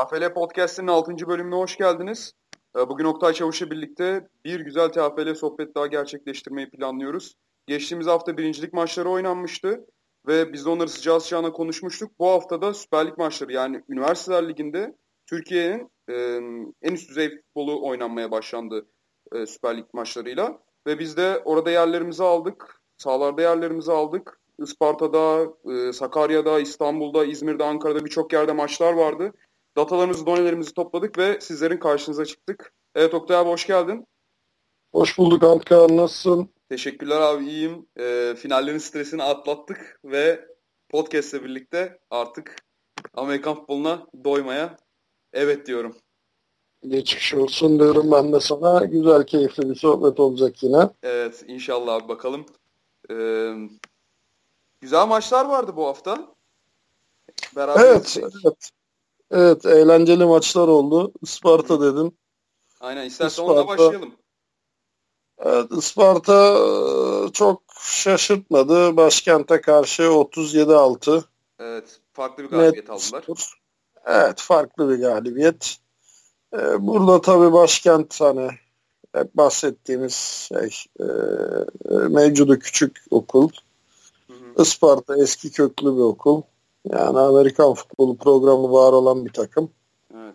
TFL Podcast'inin 6. bölümüne hoş geldiniz. Ee, bugün Oktay Çavuş'la birlikte bir güzel TFL sohbet daha gerçekleştirmeyi planlıyoruz. Geçtiğimiz hafta birincilik maçları oynanmıştı ve biz de onları sıcağı sıcağına konuşmuştuk. Bu hafta da Süper Lig maçları yani Üniversiteler Ligi'nde Türkiye'nin en üst düzey futbolu oynanmaya başlandı Süper Lig maçlarıyla. Ve biz de orada yerlerimizi aldık, sahalarda yerlerimizi aldık. Isparta'da, Sakarya'da, İstanbul'da, İzmir'de, Ankara'da birçok yerde maçlar vardı. Datalarımızı, donelerimizi topladık ve sizlerin karşınıza çıktık. Evet Oktay abi hoş geldin. Hoş bulduk Antkan. Nasılsın? Teşekkürler abi iyiyim. E, finallerin stresini atlattık ve podcast'le birlikte artık Amerikan futboluna doymaya evet diyorum. Geçmiş olsun diyorum ben de sana. Güzel, keyifli bir sohbet olacak yine. Evet inşallah abi bakalım. Ee, güzel maçlar vardı bu hafta. Beraber evet, izledik. evet. Evet, eğlenceli maçlar oldu. Isparta dedin. Aynen, istersen Isparta, onunla başlayalım. Evet, Isparta e, çok şaşırtmadı. Başkente karşı 37-6. Evet, farklı bir galibiyet Net aldılar. Evet, farklı bir galibiyet. Ee, burada tabii başkent hani hep bahsettiğimiz şey e, mevcudu küçük okul. Hı hı. Isparta eski köklü bir okul. Yani Amerikan futbolu programı var olan bir takım. Evet.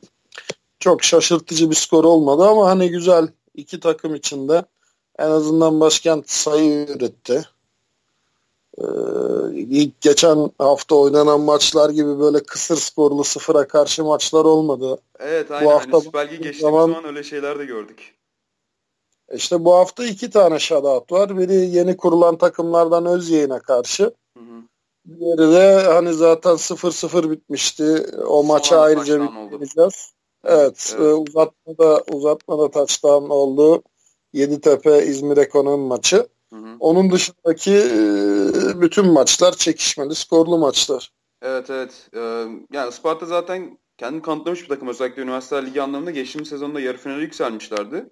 Çok şaşırtıcı bir skor olmadı ama hani güzel iki takım içinde en azından başkent sayı üretti. Ee, ilk geçen hafta oynanan maçlar gibi böyle kısır skorlu sıfıra karşı maçlar olmadı. Evet aynen. Bu hafta hani Süper Lig geçtiğimiz zaman, zaman öyle şeyler de gördük. İşte bu hafta iki tane shutout var. Biri yeni kurulan takımlardan Özyeğin'e karşı. Diğeri de hani zaten 0-0 bitmişti. O maça ayrıca bitireceğiz. Evet, evet. E, uzatmada uzatmada taçtan oldu. Yeditepe İzmir Ekonomi maçı. Hı hı. Onun dışındaki e, bütün maçlar çekişmeli, skorlu maçlar. Evet evet. Ee, yani Sparta zaten kendini kanıtlamış bir takım. Özellikle Üniversiteler Ligi anlamında geçtiğimiz sezonda yarı finale yükselmişlerdi.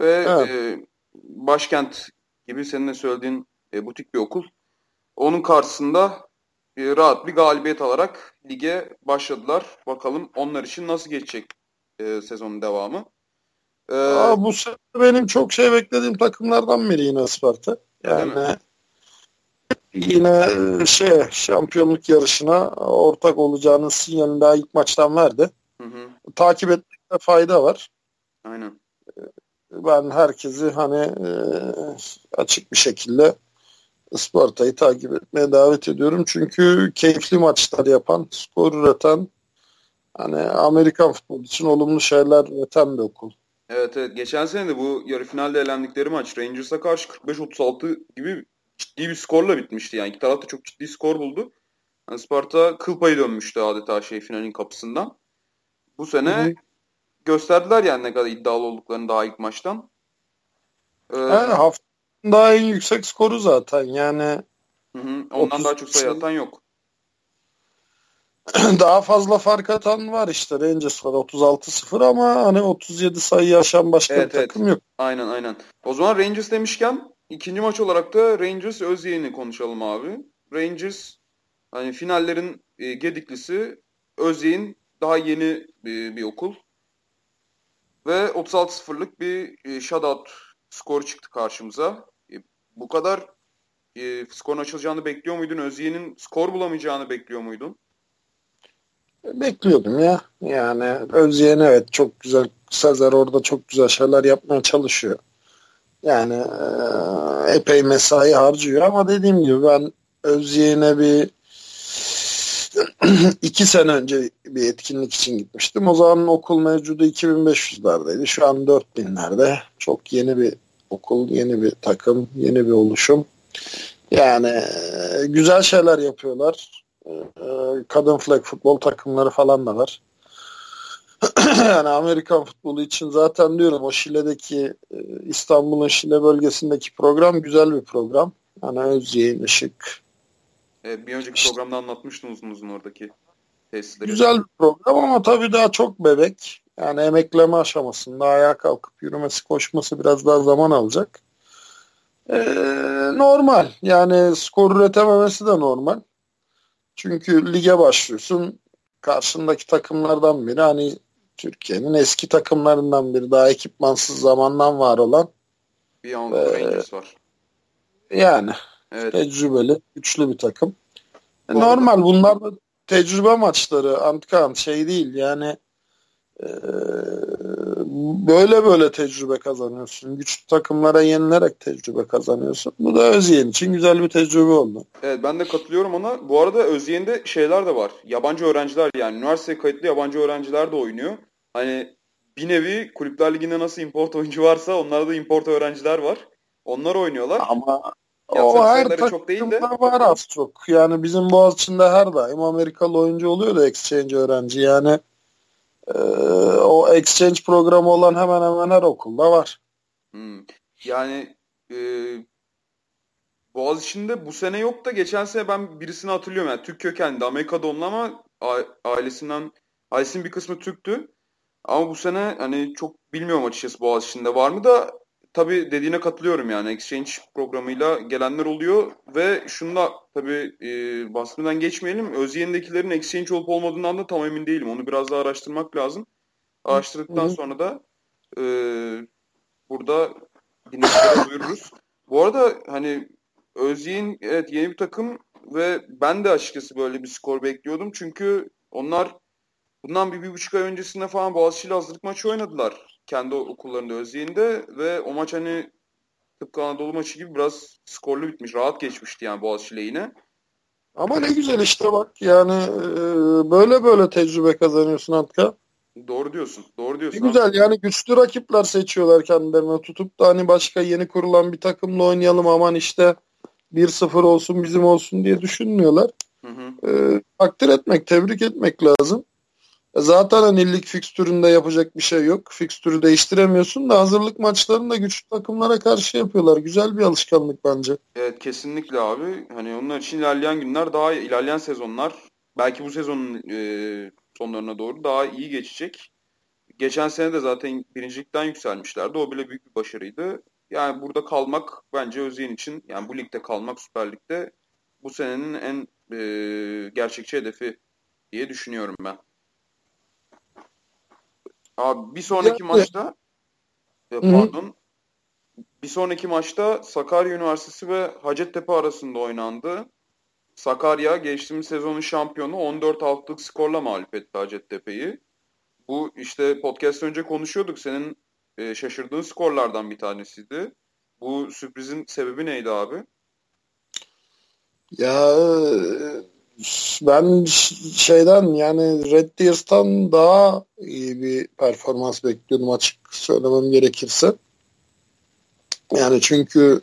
Ve evet. e, başkent gibi senin de söylediğin e, butik bir okul. Onun karşısında e, rahat bir galibiyet alarak lige başladılar. Bakalım onlar için nasıl geçecek e, sezonun devamı. Ee, Aa, bu sene benim çok şey beklediğim takımlardan biri yine Sparta. Yani yine e, şey şampiyonluk yarışına ortak olacağının sinyalini daha ilk maçtan verdi. Hı hı. Takip etmekte fayda var. Aynen. Ben herkesi hani e, açık bir şekilde Isparta'yı takip etmeye davet ediyorum. Çünkü keyifli maçlar yapan, skor üreten, hani Amerikan futbolu için olumlu şeyler üreten bir okul. Evet evet. Geçen sene de bu yarı finalde elendikleri maç Rangers'a karşı 45-36 gibi ciddi bir skorla bitmişti. Yani iki taraf da çok ciddi skor buldu. Yani Sparta kıl payı dönmüştü adeta şey finalin kapısından. Bu sene Hı-hı. gösterdiler yani ne kadar iddialı olduklarını daha ilk maçtan. Ee, yani hafta daha en yüksek skoru zaten yani. Hı hı, ondan 30, daha çok sayı atan yok. daha fazla fark atan var işte Rangers var 36-0 ama hani 37 sayı yaşayan başka evet, bir takım evet. yok. Aynen aynen. O zaman Rangers demişken ikinci maç olarak da Rangers Özyeğin'i konuşalım abi. Rangers hani finallerin e, gediklisi Özyeğin daha yeni bir, bir okul. Ve 36-0'lık bir e, shutout skor çıktı karşımıza. E, bu kadar e, skorun açılacağını bekliyor muydun? Özyeğin'in skor bulamayacağını bekliyor muydun? Bekliyordum ya. Yani Özyeğin evet çok güzel. Sezer orada çok güzel şeyler yapmaya çalışıyor. Yani e, epey mesai harcıyor ama dediğim gibi ben Özyeğin'e bir iki sene önce bir etkinlik için gitmiştim. O zaman okul mevcudu 2500'lerdeydi. Şu an 4000'lerde. Çok yeni bir okul, yeni bir takım, yeni bir oluşum. Yani e, güzel şeyler yapıyorlar. E, kadın flag futbol takımları falan da var. yani Amerikan futbolu için zaten diyorum o Şile'deki e, İstanbul'un Şile bölgesindeki program güzel bir program. Yani Özyeğin, Işık. Evet, bir önceki işte, programda anlatmıştın uzun uzun oradaki tesisleri. Güzel bir program ama tabii daha çok bebek. Yani emekleme aşamasında ayağa kalkıp yürümesi, koşması biraz daha zaman alacak. Ee, normal. Yani skor üretememesi de normal. Çünkü lige başlıyorsun. karşındaki takımlardan biri hani Türkiye'nin eski takımlarından biri daha ekipmansız zamandan var olan bir Anadolu ee, Rangers var. Yani evet. tecrübeli, güçlü bir takım. Bu Normal arada... bunlar da tecrübe maçları Antkan şey değil yani böyle böyle tecrübe kazanıyorsun. Güçlü takımlara yenilerek tecrübe kazanıyorsun. Bu da Özyeğin için güzel bir tecrübe oldu. Evet ben de katılıyorum ona. Bu arada Özyeğin'de şeyler de var. Yabancı öğrenciler yani üniversite kayıtlı yabancı öğrenciler de oynuyor. Hani bir nevi kulüpler liginde nasıl import oyuncu varsa onlarda da import öğrenciler var. Onlar oynuyorlar. Ama ya o her takımda çok değil de. var az çok. Yani bizim Boğaziçi'nde her daim Amerikalı oyuncu oluyor da exchange öğrenci. Yani e, o exchange programı olan hemen hemen her okulda var. Hmm. Yani e, Boğaziçi'nde bu sene yok da geçen sene ben birisini hatırlıyorum. Yani Türk kökenli Amerika'da onun ama ailesinden ailesinin bir kısmı Türktü. Ama bu sene hani çok bilmiyorum açıkçası Boğaziçi'nde var mı da tabii dediğine katılıyorum yani exchange programıyla gelenler oluyor ve şunda tabii e, bahsetmeden geçmeyelim. Özyeğin'dekilerin exchange olup olmadığından da tam emin değilim. Onu biraz daha araştırmak lazım. Araştırdıktan sonra da e, burada dinleyicilere duyururuz. Bu arada hani Özyeğin evet yeni bir takım ve ben de açıkçası böyle bir skor bekliyordum. Çünkü onlar bundan bir, bir buçuk ay öncesinde falan Boğaziçi ile hazırlık maçı oynadılar kendi okullarında Özyeğin'de ve o maç hani tıpkı Anadolu maçı gibi biraz skorlu bitmiş. Rahat geçmişti yani Boğaziçi lehine. Ama ne güzel işte bak yani e, böyle böyle tecrübe kazanıyorsun Antka. Doğru diyorsun. Doğru diyorsun. Ne güzel yani güçlü rakipler seçiyorlar kendilerine tutup da hani başka yeni kurulan bir takımla oynayalım aman işte 1-0 olsun bizim olsun diye düşünmüyorlar. Hı hı. E, takdir etmek, tebrik etmek lazım. Zaten hani lig fikstüründe yapacak bir şey yok. Fikstürü değiştiremiyorsun da hazırlık maçlarını da güçlü takımlara karşı yapıyorlar. Güzel bir alışkanlık bence. Evet kesinlikle abi. Hani onlar için ilerleyen günler daha ilerleyen sezonlar belki bu sezonun e, sonlarına doğru daha iyi geçecek. Geçen sene de zaten birincilikten yükselmişlerdi. O bile büyük bir başarıydı. Yani burada kalmak bence Özyeğin için yani bu ligde kalmak Süper Lig'de bu senenin en e, gerçekçi hedefi diye düşünüyorum ben. Abi bir sonraki ya, maçta ya, pardon. Bir sonraki maçta Sakarya Üniversitesi ve Hacettepe arasında oynandı. Sakarya geçtiğimiz sezonun şampiyonu 14-6'lık skorla mağlup etti Hacettepe'yi. Bu işte podcast önce konuşuyorduk. Senin e, şaşırdığın skorlardan bir tanesiydi. Bu sürprizin sebebi neydi abi? Ya ben şeyden yani Red Deers'tan daha iyi bir performans bekliyordum açık söylemem gerekirse. Yani çünkü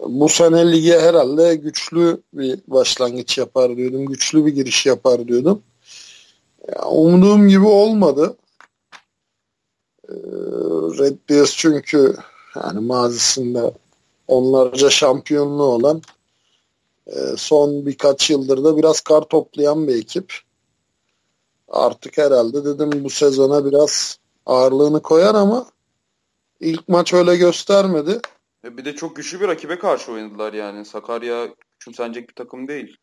bu sene lige herhalde güçlü bir başlangıç yapar diyordum. Güçlü bir giriş yapar diyordum. Ya, umduğum gibi olmadı. Ee, Red Deers çünkü yani mazisinde onlarca şampiyonluğu olan son birkaç yıldır da biraz kar toplayan bir ekip. Artık herhalde dedim bu sezona biraz ağırlığını koyar ama ilk maç öyle göstermedi. E, bir de çok güçlü bir rakibe karşı oynadılar yani. Sakarya küçümsenecek bir takım değil.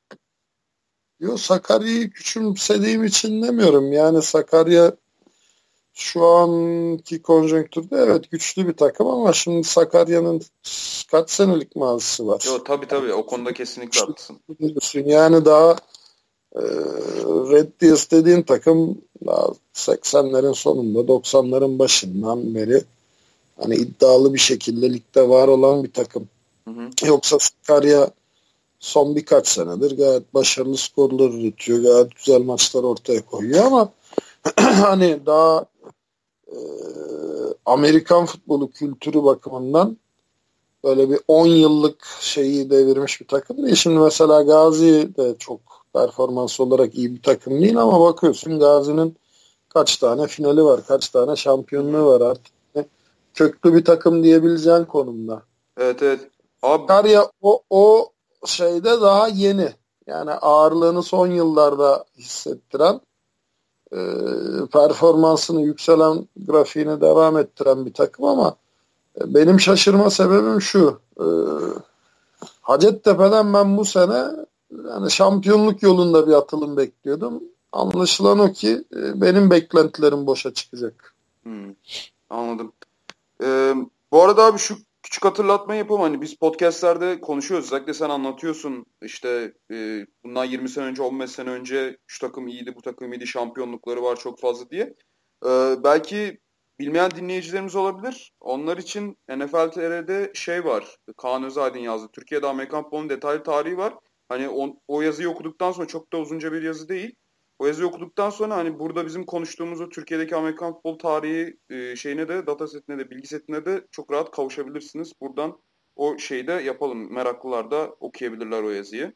Yok Sakarya'yı küçümsediğim için demiyorum. Yani Sakarya şu anki konjonktürde evet güçlü bir takım ama şimdi Sakarya'nın kaç senelik mazisi var. Yok tabii tabii o konuda kesinlikle haklısın. Yani daha e, Red Deers dediğin takım daha 80'lerin sonunda 90'ların başından beri hani iddialı bir şekilde ligde var olan bir takım. Hı hı. Yoksa Sakarya son birkaç senedir gayet başarılı skorlar üretiyor. Gayet güzel maçlar ortaya koyuyor ama hani daha e, Amerikan futbolu kültürü bakımından böyle bir 10 yıllık şeyi devirmiş bir takım değil. Şimdi mesela Gazi de çok performans olarak iyi bir takım değil ama bakıyorsun Gazi'nin kaç tane finali var, kaç tane şampiyonluğu var artık. Köklü bir takım diyebileceğin konumda. Evet evet. Abi... Karya o, o şeyde daha yeni. Yani ağırlığını son yıllarda hissettiren e, performansını yükselen grafiğini devam ettiren bir takım ama e, benim şaşırma sebebim şu. E, Hacettepe'den ben bu sene yani şampiyonluk yolunda bir atılım bekliyordum. Anlaşılan o ki e, benim beklentilerim boşa çıkacak. Hmm, anladım. Ee, bu arada abi şu küçük hatırlatma yapalım. Hani biz podcastlerde konuşuyoruz. Özellikle sen anlatıyorsun. İşte e, bundan 20 sene önce, 15 sene önce şu takım iyiydi, bu takım iyiydi, şampiyonlukları var çok fazla diye. Ee, belki bilmeyen dinleyicilerimiz olabilir. Onlar için NFL TR'de şey var. Kaan Özaydın yazdı. Türkiye'de Amerikan futbolunun detaylı tarihi var. Hani on, o yazıyı okuduktan sonra çok da uzunca bir yazı değil. O yazıyı okuduktan sonra hani burada bizim konuştuğumuz o Türkiye'deki Amerikan futbol tarihi e, şeyine de data setine de bilgi setine de çok rahat kavuşabilirsiniz. Buradan o şeyi de yapalım. Meraklılar da okuyabilirler o yazıyı.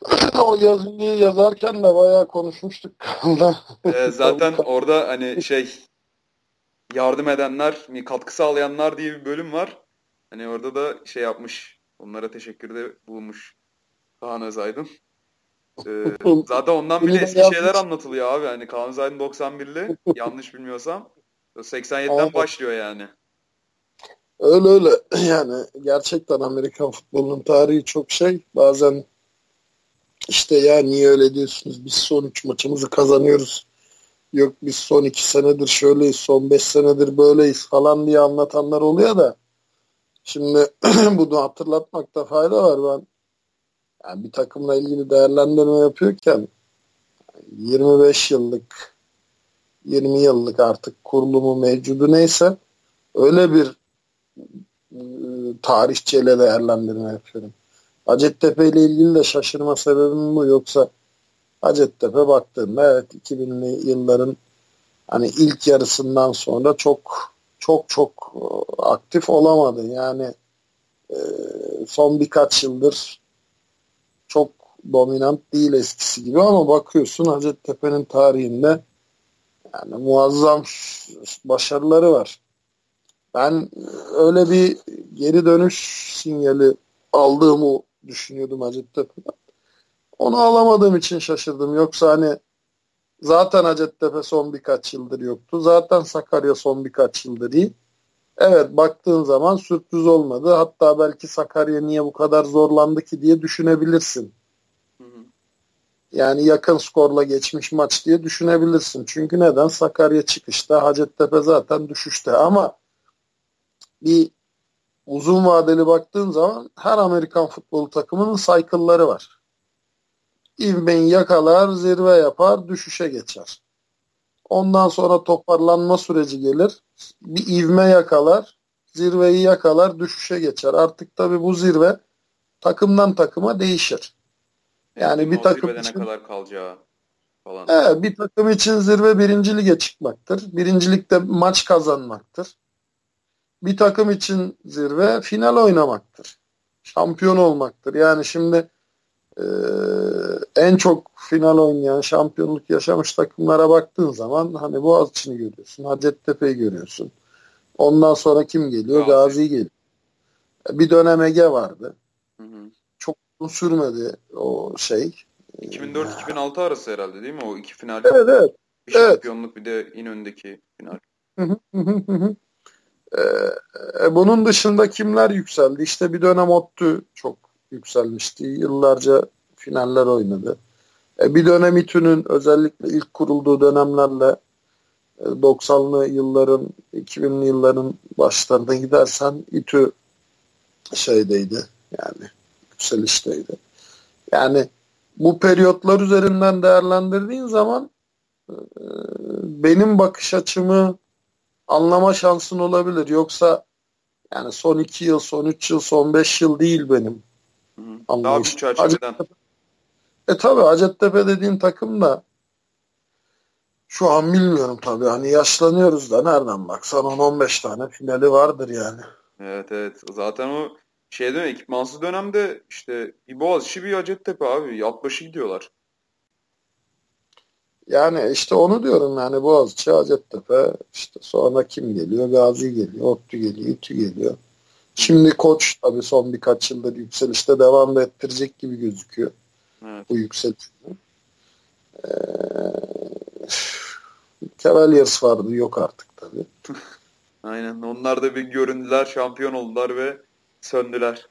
o yazıyı yazarken de bayağı konuşmuştuk. e, zaten orada hani şey yardım edenler, katkı sağlayanlar diye bir bölüm var. Hani orada da şey yapmış. Onlara teşekkürde bulunmuş Kaan Özaydın. Ee, zaten ondan bile eski şeyler anlatılıyor abi. Hani Kaan Zaydın 91'li yanlış bilmiyorsam. 87'den Aynen. başlıyor yani. Öyle öyle. Yani gerçekten Amerikan futbolunun tarihi çok şey. Bazen işte ya niye öyle diyorsunuz? Biz son 3 maçımızı kazanıyoruz. Yok biz son 2 senedir şöyleyiz, son 5 senedir böyleyiz falan diye anlatanlar oluyor da şimdi bunu hatırlatmakta fayda var. Ben yani bir takımla ilgili değerlendirme yapıyorken 25 yıllık 20 yıllık artık kurulumu mevcudu neyse öyle bir e, tarihçeyle değerlendirme yapıyorum. Hacettepe ile ilgili de şaşırma sebebim bu yoksa Hacettepe baktığında evet 2000'li yılların hani ilk yarısından sonra çok çok çok e, aktif olamadı. Yani son birkaç yıldır çok dominant değil eskisi gibi ama bakıyorsun Hacettepe'nin tarihinde yani muazzam başarıları var. Ben öyle bir geri dönüş sinyali aldığımı düşünüyordum Hacettepe'den. Onu alamadığım için şaşırdım. Yoksa hani zaten Hacettepe son birkaç yıldır yoktu. Zaten Sakarya son birkaç yıldır iyi. Evet baktığın zaman sürpriz olmadı. Hatta belki Sakarya niye bu kadar zorlandı ki diye düşünebilirsin. Yani yakın skorla geçmiş maç diye düşünebilirsin. Çünkü neden? Sakarya çıkışta, Hacettepe zaten düşüşte. Ama bir uzun vadeli baktığın zaman her Amerikan futbolu takımının cycle'ları var. İvmeyi yakalar, zirve yapar, düşüşe geçer. Ondan sonra toparlanma süreci gelir. Bir ivme yakalar, zirveyi yakalar, düşüşe geçer. Artık tabii bu zirve takımdan takıma değişir. Yani, bir takım için, ne kadar kalacağı falan. Evet, bir takım için zirve birinci lige çıkmaktır. Birincilikte maç kazanmaktır. Bir takım için zirve final oynamaktır. Şampiyon olmaktır. Yani şimdi e, en çok final oynayan, şampiyonluk yaşamış takımlara baktığın zaman hani Boğaziçi'ni görüyorsun, Hacettepe'yi görüyorsun. Ondan sonra kim geliyor? Gazi, Gazi geliyor. Bir dönem Ege vardı. Hı hı. Çok sürmedi o şey. 2004-2006 arası herhalde değil mi? O iki final. Evet evet. Bir şampiyonluk evet. bir de İnönü'ndeki final. Ee, bunun dışında kimler yükseldi? İşte bir dönem Ottu çok yükselmişti. Yıllarca finaller oynadı. E, bir dönem İTÜ'nün özellikle ilk kurulduğu dönemlerle 90'lı e, yılların 2000'li yılların başlarına gidersen İTÜ şeydeydi yani yükselişteydi. Yani bu periyotlar üzerinden değerlendirdiğin zaman e, benim bakış açımı anlama şansın olabilir. Yoksa yani son iki yıl, son üç yıl, son beş yıl değil benim. Hı. Daha büyük çerçeveden. E tabi Hacettepe dediğin takım da şu an bilmiyorum tabi. Hani yaşlanıyoruz da nereden baksan 10-15 tane finali vardır yani. Evet evet. Zaten o şey değil mi? Ekipmansız dönemde işte bir Boğaziçi bir Hacettepe abi. Yat başı gidiyorlar. Yani işte onu diyorum yani Boğaziçi, Hacettepe işte sonra kim geliyor? Gazi geliyor, Ottu geliyor, İTÜ geliyor. Şimdi koç tabii son birkaç yıldır yükselişte devam ettirecek gibi gözüküyor. Evet. Bu yükselişini. Ee, Cavaliers vardı yok artık tabii. Aynen onlar da bir göründüler şampiyon oldular ve söndüler.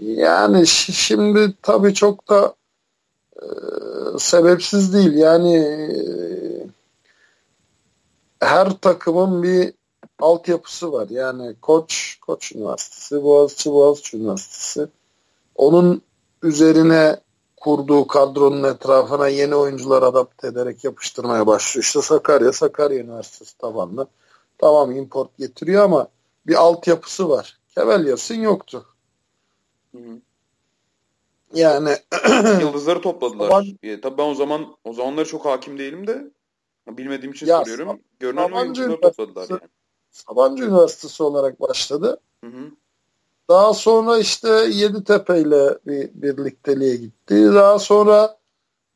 Yani şimdi tabii çok da e, sebepsiz değil. Yani e, her takımın bir altyapısı var. Yani Koç, Koç Üniversitesi, Boğaziçi, Boğaziçi Üniversitesi. Onun üzerine kurduğu kadronun etrafına yeni oyuncular adapte ederek yapıştırmaya başlıyor. İşte Sakarya, Sakarya Üniversitesi tabanlı. Tamam import getiriyor ama bir altyapısı var. Kevelyas'ın yoktu. Hı hı. Yani yıldızları topladılar. Saban... E, tabii ben o zaman o zamanları çok hakim değilim de bilmediğim için ya, soruyorum. Görünen oyuncuları topladılar yani. Sabancı Üniversitesi olarak başladı. Hı hı. Daha sonra işte Yeditepe ile bir birlikteliğe gitti. Daha sonra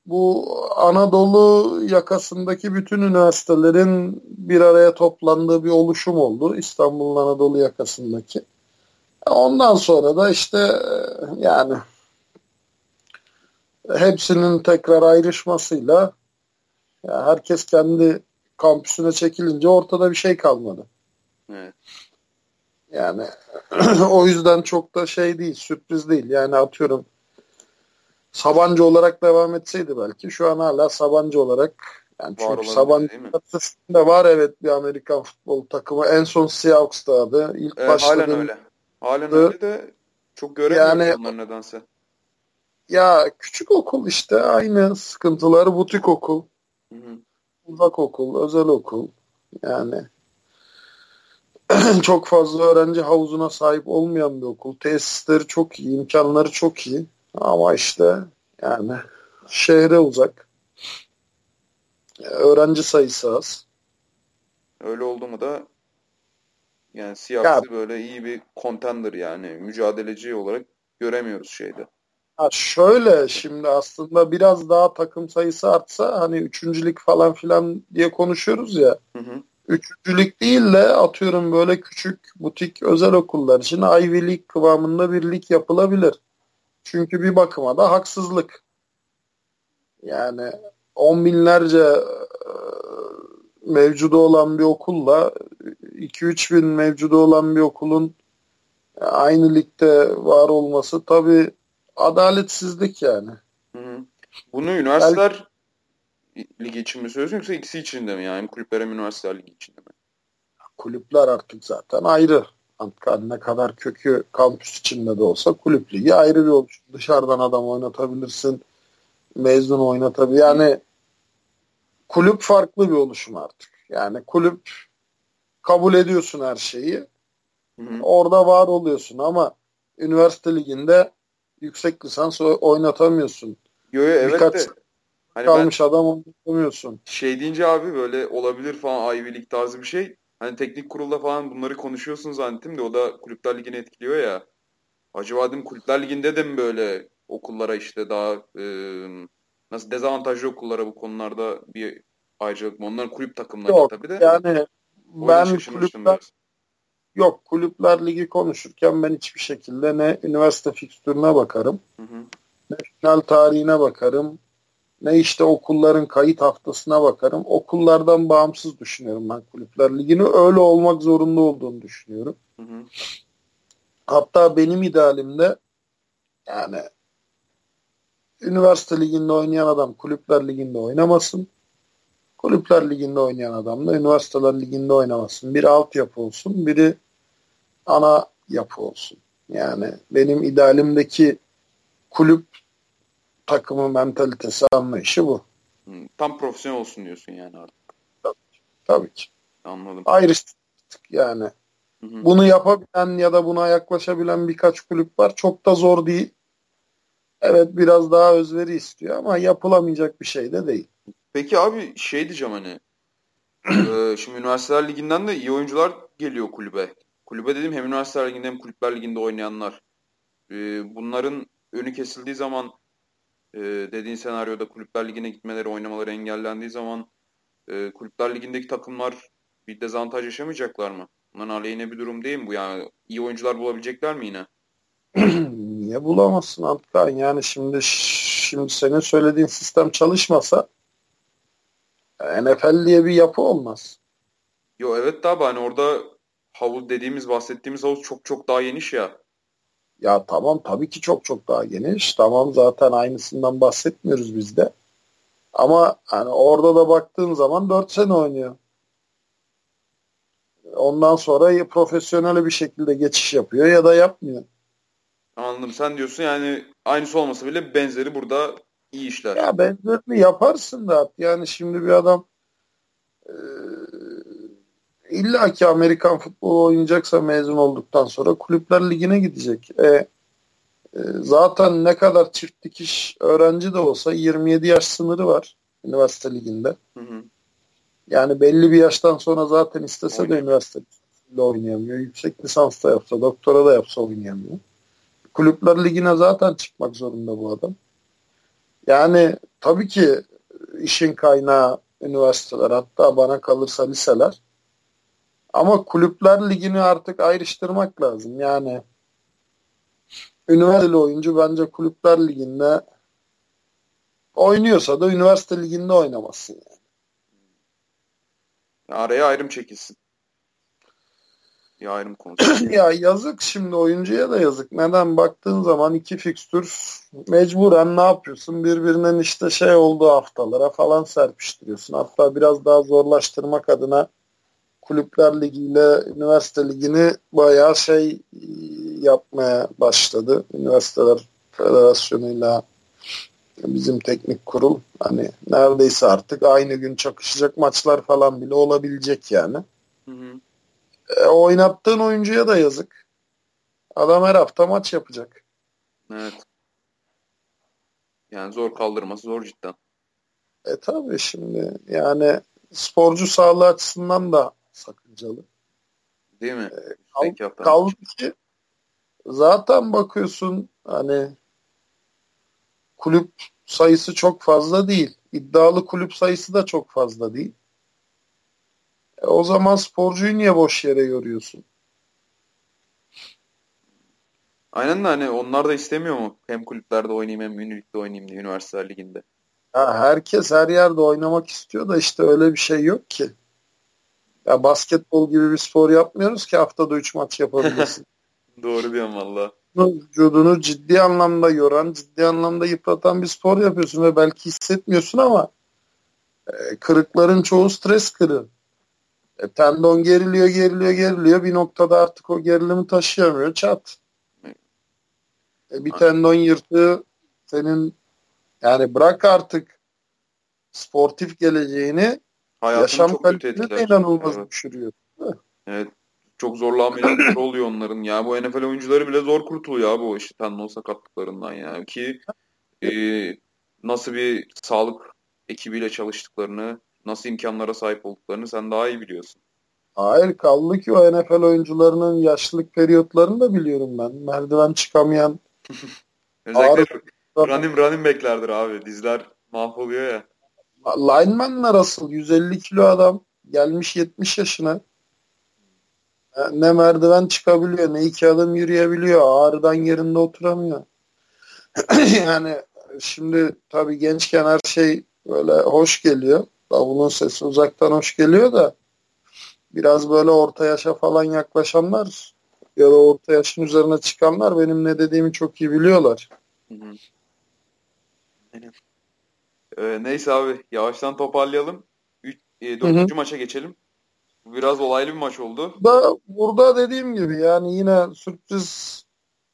bu Anadolu yakasındaki bütün üniversitelerin bir araya toplandığı bir oluşum oldu. İstanbul'un Anadolu yakasındaki. Ondan sonra da işte yani hepsinin tekrar ayrışmasıyla herkes kendi kampüsüne çekilince ortada bir şey kalmadı. Evet. Yani o yüzden çok da şey değil, sürpriz değil. Yani atıyorum Sabancı olarak devam etseydi belki şu an hala Sabancı olarak yani var çünkü Sabancı da var evet bir Amerikan futbol takımı. En son Seahawks'taydı. İlk evet, başladı. Halen öyle. Halen öyle de çok göremiyorum yani, onları nedense. Ya küçük okul işte aynı sıkıntıları butik okul. Hı hı. Uzak okul, özel okul. Yani çok fazla öğrenci havuzuna sahip olmayan bir okul. Tesisleri çok iyi, imkanları çok iyi. Ama işte yani şehre uzak. Öğrenci sayısı az. Öyle oldu mu da yani siyasi böyle iyi bir contender yani mücadeleci olarak göremiyoruz şeyde. Ha şöyle şimdi aslında biraz daha takım sayısı artsa hani üçüncülük falan filan diye konuşuyoruz ya. Hı hı. Üçüncülük değil de atıyorum böyle küçük butik özel okullar için Ivy League kıvamında bir lig yapılabilir. Çünkü bir bakıma da haksızlık. Yani on binlerce e, mevcudu olan bir okulla 2-3 bin mevcudu olan bir okulun aynı ligde var olması tabi adaletsizlik yani. Bunu üniversiteler. Ligi için mi söylüyorsun yoksa ikisi için de mi? Yani kulüpler hem üniversiteler ligi için de mi? Kulüpler artık zaten ayrı. Antkar ne kadar kökü kampüs içinde de olsa kulüp ligi ayrı bir oluşum. Dışarıdan adam oynatabilirsin. Mezun oynatabilir. Yani kulüp farklı bir oluşum artık. Yani kulüp kabul ediyorsun her şeyi. Hı hı. Orada var oluyorsun ama üniversite liginde yüksek lisans oynatamıyorsun. Yo, yo, evet Birkaç de. Hani kalmış adam oynatamıyorsun. Şey deyince abi böyle olabilir falan Ivy League tarzı bir şey. Hani teknik kurulda falan bunları konuşuyorsun zannettim de o da kulüpler ligini etkiliyor ya. Acaba dedim kulüpler liginde de mi böyle okullara işte daha e, nasıl dezavantajlı okullara bu konularda bir ayrıcalık mı? Onların kulüp takımları Yok, tabii de. Yani ben kulüpler yok kulüpler ligi konuşurken ben hiçbir şekilde ne üniversite fikstürüne bakarım. Hı hı. Ne final tarihine bakarım ne işte okulların kayıt haftasına bakarım. Okullardan bağımsız düşünüyorum ben kulüpler ligini. Öyle olmak zorunda olduğunu düşünüyorum. Hı hı. Hatta benim idealimde yani üniversite liginde oynayan adam kulüpler liginde oynamasın. Kulüpler liginde oynayan adam da üniversiteler liginde oynamasın. Biri altyapı olsun, biri ana yapı olsun. Yani benim idealimdeki kulüp takımı mentalitesi anlayışı bu. Tam profesyonel olsun diyorsun yani artık. Tabii, tabii ki. Anladım. Ayrıştık yani. Hı hı. Bunu yapabilen ya da buna yaklaşabilen birkaç kulüp var. Çok da zor değil. Evet biraz daha özveri istiyor ama yapılamayacak bir şey de değil. Peki abi şey diyeceğim hani e, şimdi üniversiteler liginden de iyi oyuncular geliyor kulübe. Kulübe dedim hem üniversiteler liginde hem kulüpler liginde oynayanlar. E, bunların önü kesildiği zaman e, dediğin senaryoda kulüpler ligine gitmeleri, oynamaları engellendiği zaman e, kulüpler ligindeki takımlar bir dezavantaj yaşamayacaklar mı? Bunların aleyhine bir durum değil mi bu? Yani iyi oyuncular bulabilecekler mi yine? Niye bulamazsın Antkan? Yani şimdi şimdi senin söylediğin sistem çalışmasa NFL diye bir yapı olmaz. Yo evet tabi hani orada havuz dediğimiz bahsettiğimiz havuz çok çok daha geniş ya. Ya tamam tabii ki çok çok daha geniş. Tamam zaten aynısından bahsetmiyoruz biz de. Ama hani orada da baktığın zaman 4 sene oynuyor. Ondan sonra profesyonel bir şekilde geçiş yapıyor ya da yapmıyor. Anladım. Sen diyorsun yani aynısı olmasa bile benzeri burada iyi işler. Ya benzerini yaparsın da yani şimdi bir adam e, illa ki Amerikan futbolu oynayacaksa mezun olduktan sonra kulüpler ligine gidecek. E, e, zaten ne kadar çift dikiş öğrenci de olsa 27 yaş sınırı var üniversite liginde. Hı hı. Yani belli bir yaştan sonra zaten istese Oynayın. de üniversite oynayamıyor. Yüksek lisans da yapsa, doktora da yapsa oynayamıyor. Kulüpler ligine zaten çıkmak zorunda bu adam. Yani tabii ki işin kaynağı üniversiteler hatta bana kalırsa liseler. Ama kulüpler ligini artık ayrıştırmak lazım. Yani üniversiteli oyuncu bence kulüpler liginde oynuyorsa da üniversite liginde oynamasın yani. Araya ayrım çekilsin. Bir ayrım konusu. ya yazık şimdi oyuncuya da yazık. Neden baktığın zaman iki fikstür mecburen ne yapıyorsun? Birbirinin işte şey olduğu haftalara falan serpiştiriyorsun. Hatta biraz daha zorlaştırmak adına Kulüpler Ligi ile Üniversite Ligi'ni bayağı şey e, yapmaya başladı. Üniversiteler Federasyonu'yla bizim teknik kurul hani neredeyse artık aynı gün çakışacak maçlar falan bile olabilecek yani. Hı hı. E, oynattığın oyuncuya da yazık. Adam her hafta maç yapacak. Evet. Yani zor kaldırması zor cidden. E tabi şimdi yani sporcu sağlığı açısından da sakıncalı. Değil mi? E, kal, kaldı ki zaten bakıyorsun hani kulüp sayısı çok fazla değil. İddialı kulüp sayısı da çok fazla değil. E, o zaman sporcuyu niye boş yere yoruyorsun? Aynen de hani onlar da istemiyor mu? Hem kulüplerde oynayayım hem Ünlülük'te oynayayım diye üniversiteler liginde. Ha, herkes her yerde oynamak istiyor da işte öyle bir şey yok ki. Ya basketbol gibi bir spor yapmıyoruz ki haftada 3 maç yapabilirsin. Doğru diyorsun valla. Vücudunu ciddi anlamda yoran, ciddi anlamda yıpratan bir spor yapıyorsun ve belki hissetmiyorsun ama e, kırıkların çoğu stres kırığı. E, tendon geriliyor, geriliyor, geriliyor. Bir noktada artık o gerilimi taşıyamıyor. Çat. E, bir tendon yırtığı senin yani bırak artık sportif geleceğini Hayatını yaşam kalitesini inanılmaz evet. düşürüyor. Evet. Çok zorlu ameliyatlar oluyor onların. Ya bu NFL oyuncuları bile zor kurtuluyor o işte tendon sakatlıklarından ya. Ki e, nasıl bir sağlık ekibiyle çalıştıklarını nasıl imkanlara sahip olduklarını sen daha iyi biliyorsun. Hayır kaldı ki o NFL oyuncularının yaşlılık periyotlarını da biliyorum ben. Merdiven çıkamayan Özellikle running, running back'lerdir abi. Dizler mahvoluyor ya. Linemanlar asıl 150 kilo adam gelmiş 70 yaşına. Ne merdiven çıkabiliyor ne iki adım yürüyebiliyor. Ağrıdan yerinde oturamıyor. yani şimdi tabii gençken her şey böyle hoş geliyor. Davulun sesi uzaktan hoş geliyor da biraz böyle orta yaşa falan yaklaşanlar ya da orta yaşın üzerine çıkanlar benim ne dediğimi çok iyi biliyorlar. Hı hı. Ee, neyse abi yavaştan toparlayalım. Üç, e, dördüncü maça geçelim. Bu biraz olaylı bir maç oldu. Da, burada dediğim gibi yani yine sürpriz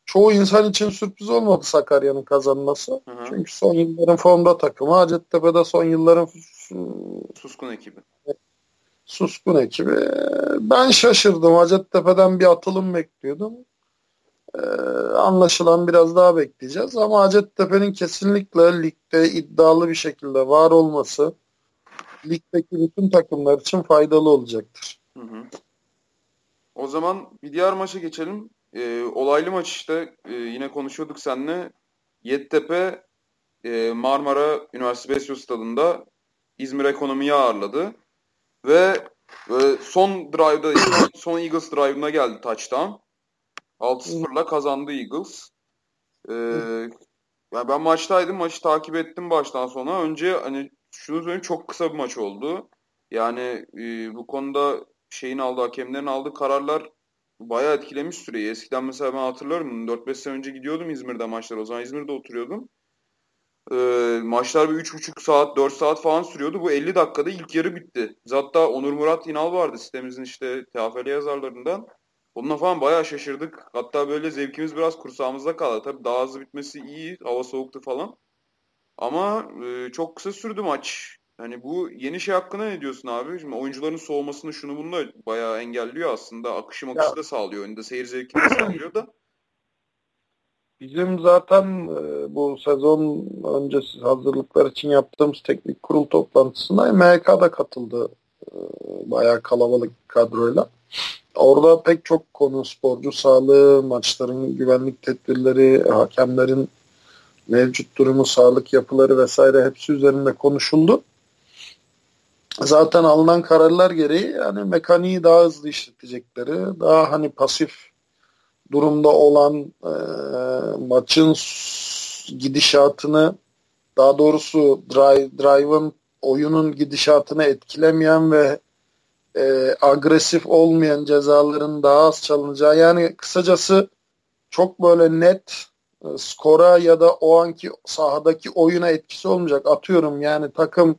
çoğu insan için sürpriz olmadı Sakarya'nın kazanması. Hı hı. Çünkü son yılların formda takımı. Hacettepe'de son yılların Suskun ekibi. Suskun ekibi. Ben şaşırdım. Hacettepe'den bir atılım bekliyordum. Ee, anlaşılan biraz daha bekleyeceğiz. Ama Hacettepe'nin kesinlikle ligde iddialı bir şekilde var olması ligdeki bütün takımlar için faydalı olacaktır. Hı hı. O zaman bir diğer maça geçelim. Ee, olaylı maç işte ee, yine konuşuyorduk seninle. Yeditepe e, Marmara Üniversitesi Besyo Stadı'nda İzmir Ekonomi'yi ağırladı. Ve e, son drive'da son Eagles drive'ına geldi touchdown. 6-0'la kazandı Eagles. Ee, yani ben maçtaydım. Maçı takip ettim baştan sona. Önce hani şunu söyleyeyim çok kısa bir maç oldu. Yani e, bu konuda şeyin aldığı, hakemlerin aldığı kararlar bayağı etkilemiş süreyi. Eskiden mesela ben hatırlarım 4-5 sene önce gidiyordum İzmir'de maçlar. O zaman İzmir'de oturuyordum. Ee, maçlar bir 3,5 saat 4 saat falan sürüyordu. Bu 50 dakikada ilk yarı bitti. Hatta Onur Murat İnal vardı sitemizin işte TFL yazarlarından. Onunla falan bayağı şaşırdık. Hatta böyle zevkimiz biraz kursağımızda kaldı. Tabii daha hızlı bitmesi iyi. Hava soğuktu falan. Ama e, çok kısa sürdü maç. Hani bu yeni şey hakkında ne diyorsun abi? Şimdi oyuncuların soğumasını şunu bunu da bayağı engelliyor aslında. Akışı makışı da sağlıyor. Önünde seyir zevkini sağlıyor da. Bizim zaten e, bu sezon öncesi hazırlıklar için yaptığımız teknik kurul toplantısına MHK katıldı. E, bayağı kalabalık kadroyla. Orada pek çok konu sporcu sağlığı, maçların güvenlik tedbirleri, hakemlerin mevcut durumu, sağlık yapıları vesaire hepsi üzerinde konuşuldu. Zaten alınan kararlar gereği yani mekaniği daha hızlı işletecekleri, daha hani pasif durumda olan e, maçın gidişatını daha doğrusu drive, drive'ın oyunun gidişatını etkilemeyen ve e, agresif olmayan cezaların daha az çalınacağı yani kısacası çok böyle net e, skora ya da o anki sahadaki oyuna etkisi olmayacak. Atıyorum yani takım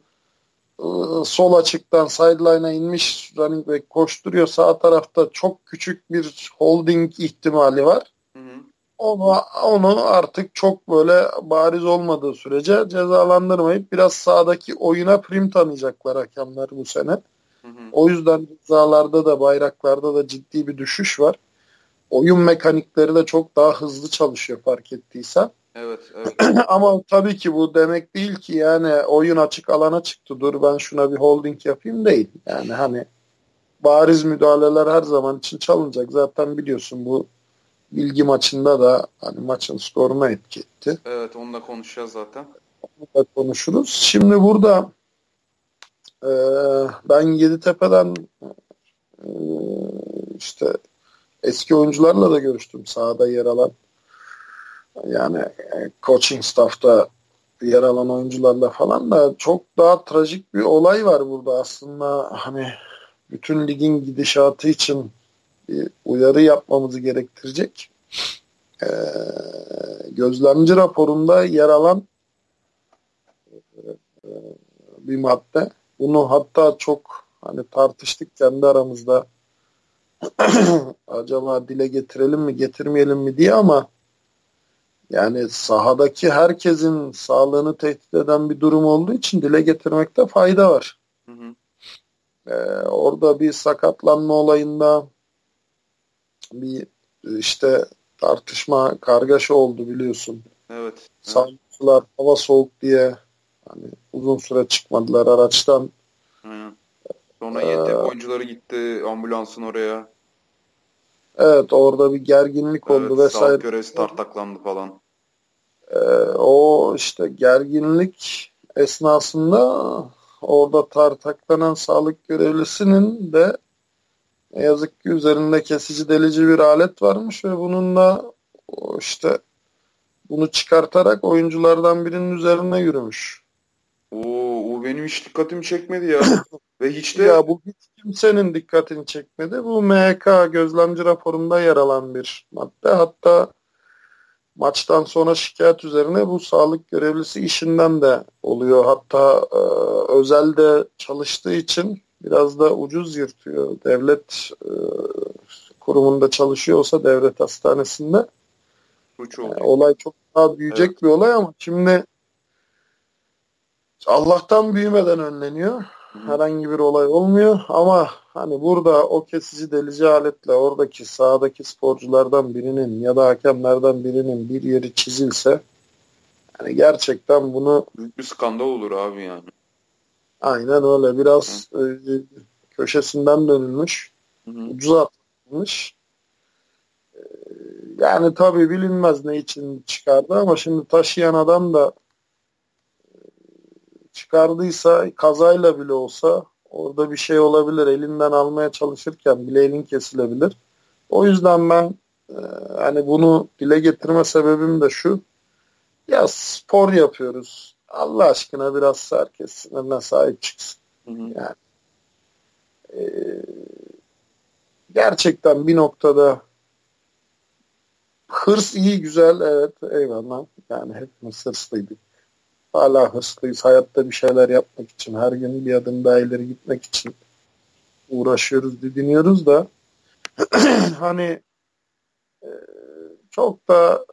e, sol açıktan sideline'a inmiş running back koşturuyor. Sağ tarafta çok küçük bir holding ihtimali var. Onu, onu artık çok böyle bariz olmadığı sürece cezalandırmayıp biraz sağdaki oyuna prim tanıyacaklar hakemler bu sene. Hı hı. O yüzden cezalarda da bayraklarda da ciddi bir düşüş var oyun mekanikleri de çok daha hızlı çalışıyor fark ettiysen. Evet, evet. Ama tabii ki bu demek değil ki yani oyun açık alana çıktı dur ben şuna bir holding yapayım değil. Yani hani bariz müdahaleler her zaman için çalınacak. Zaten biliyorsun bu bilgi maçında da hani maçın skoruna etki etti. Evet onu da konuşacağız zaten. Onu da konuşuruz. Şimdi burada e, ben Yeditepe'den e, işte eski oyuncularla da görüştüm sahada yer alan. Yani e, coaching staff'ta yer alan oyuncularla falan da çok daha trajik bir olay var burada aslında hani bütün ligin gidişatı için bir uyarı yapmamızı gerektirecek. Ee, gözlemci raporunda yer alan e, bir madde. Bunu hatta çok hani tartıştık kendi aramızda acaba dile getirelim mi getirmeyelim mi diye ama yani sahadaki herkesin sağlığını tehdit eden bir durum olduğu için dile getirmekte fayda var. Hı hı. Ee, orada bir sakatlanma olayında bir işte tartışma, kargaşa oldu biliyorsun. Evet. Sağlıkçılar hava soğuk diye hani uzun süre çıkmadılar araçtan. Aynen. Sonra ee, oyuncuları gitti ambulansın oraya. Evet orada bir gerginlik oldu evet, vesaire. Sağlık görevlisi tartaklandı falan. Ee, o işte gerginlik esnasında orada tartaklanan sağlık görevlisinin de ne yazık ki üzerinde kesici delici bir alet varmış ve bununla işte bunu çıkartarak oyunculardan birinin üzerine yürümüş. Oo, o benim hiç dikkatimi çekmedi ya. Ve hiç de... Ya bu hiç kimsenin dikkatini çekmedi. Bu MHK gözlemci raporunda yer alan bir madde. Hatta maçtan sonra şikayet üzerine bu sağlık görevlisi işinden de oluyor. Hatta e, özelde çalıştığı için biraz da ucuz yırtıyor. Devlet e, kurumunda çalışıyorsa devlet hastanesinde yani olay çok daha büyüyecek evet. bir olay ama şimdi Allah'tan büyümeden önleniyor. Herhangi bir olay olmuyor ama hani burada o kesici delici aletle oradaki sahadaki sporculardan birinin ya da hakemlerden birinin bir yeri çizilse yani gerçekten bunu büyük bir skandal olur abi yani. Aynen öyle biraz e, köşesinden dönülmüş. Hı hı. Ucuza atılmış. E, yani tabii bilinmez ne için çıkardı ama şimdi taşıyan adam da çıkardıysa kazayla bile olsa orada bir şey olabilir. Elinden almaya çalışırken bile elin kesilebilir. O yüzden ben e, hani bunu dile getirme sebebim de şu. Ya spor yapıyoruz. Allah aşkına biraz herkes sınırına sahip çıksın. Hı hı. Yani e, gerçekten bir noktada hırs iyi güzel evet eyvallah. Yani hepimiz hırslıydık. Hala hırslıyız. Hayatta bir şeyler yapmak için, her gün bir adım daha ileri gitmek için uğraşıyoruz, didiniyoruz da hani e, çok da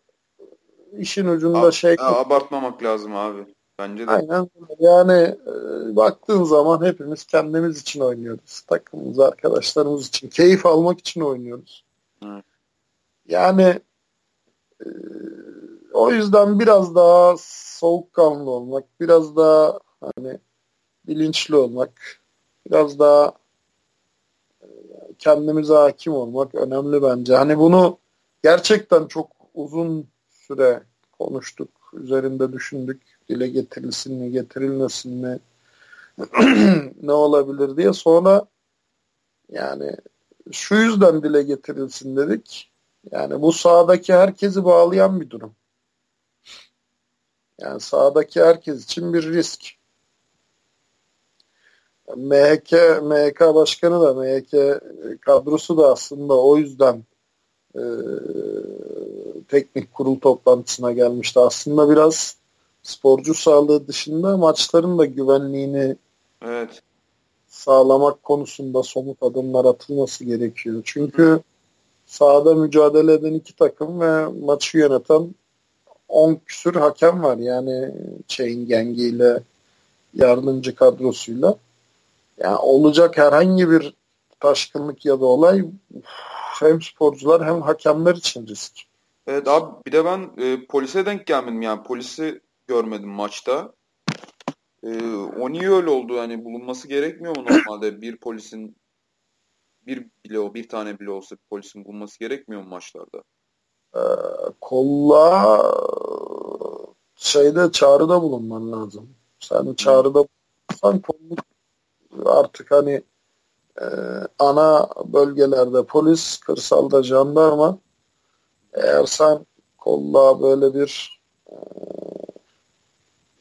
işin ucunda A- şey... abartmamak lazım abi. Bence de. Aynen. Yani e, baktığın zaman hepimiz kendimiz için oynuyoruz. Takımımız, arkadaşlarımız için. Keyif almak için oynuyoruz. Evet. Yani e, o yüzden biraz daha soğukkanlı olmak, biraz daha hani bilinçli olmak, biraz daha e, kendimize hakim olmak önemli bence. Hani bunu gerçekten çok uzun süre konuştuk, üzerinde düşündük. Dile getirilsin mi, getirilmesin mi, ne olabilir diye. Sonra yani şu yüzden dile getirilsin dedik. Yani bu sahadaki herkesi bağlayan bir durum. Yani sahadaki herkes için bir risk. MHK, MHK başkanı da MHK kadrosu da aslında o yüzden e, teknik kurul toplantısına gelmişti. Aslında biraz sporcu sağlığı dışında maçların da güvenliğini evet. sağlamak konusunda somut adımlar atılması gerekiyor. Çünkü sahada mücadele eden iki takım ve maçı yöneten 10 küsür hakem var. Yani Chain Gengi ile yardımcı kadrosuyla. Yani olacak herhangi bir taşkınlık ya da olay hem sporcular hem hakemler için risk. Evet abi bir de ben e, polise denk gelmedim yani polisi görmedim maçta. E, o niye öyle oldu yani bulunması gerekmiyor mu normalde bir polisin bir bile o bir tane bile olsa bir polisin bulunması gerekmiyor mu maçlarda? Ee, kolla şeyde çağrıda bulunman lazım. Sen çağrıda bulunsan kolluk artık hani e, ana bölgelerde polis, kırsalda jandarma eğer sen kolla böyle bir e,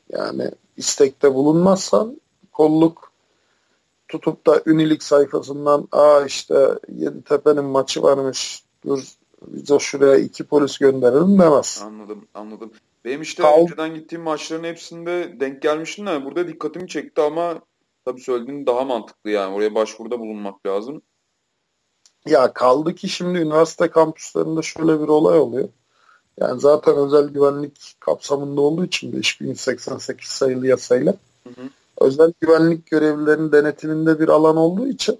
yani istekte bulunmazsan kolluk tutup da Ünilik sayfasından aa işte Yeditepe'nin maçı varmış dur biz o şuraya iki polis gönderelim demez. Anladım anladım. Benim işte Kal- önceden gittiğim maçların hepsinde denk gelmiştim de burada dikkatimi çekti ama tabii söylediğin daha mantıklı yani oraya başvuruda bulunmak lazım. Ya kaldı ki şimdi üniversite kampüslerinde şöyle bir olay oluyor. Yani zaten özel güvenlik kapsamında olduğu için 5188 sayılı yasayla Hı hı. özel güvenlik görevlilerinin denetiminde bir alan olduğu için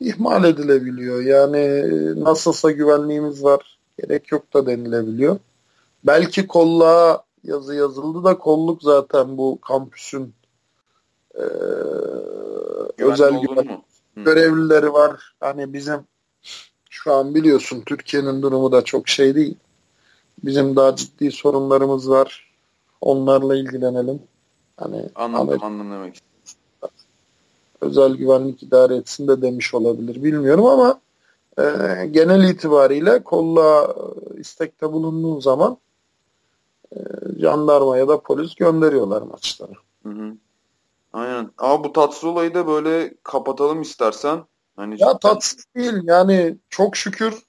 ihmal edilebiliyor. Yani e, nasılsa güvenliğimiz var, gerek yok da denilebiliyor. Belki kolluğa yazı yazıldı da kolluk zaten bu kampüsün e, Güvenli özel güvenlik mu? Görevlileri var. Hani bizim şu an biliyorsun Türkiye'nin durumu da çok şey değil. Bizim daha ciddi sorunlarımız var. Onlarla ilgilenelim. Hani Anladım Amerika anladım demek. özel güvenlik idare etsin de demiş olabilir. Bilmiyorum ama e, genel itibariyle kolla e, istekte bulunduğun zaman e, jandarma ya da polis gönderiyorlar maçlara. Hı hı. Aynen. Ama bu tatsız olayı da böyle kapatalım istersen. Hani Ya tatsız değil yani çok şükür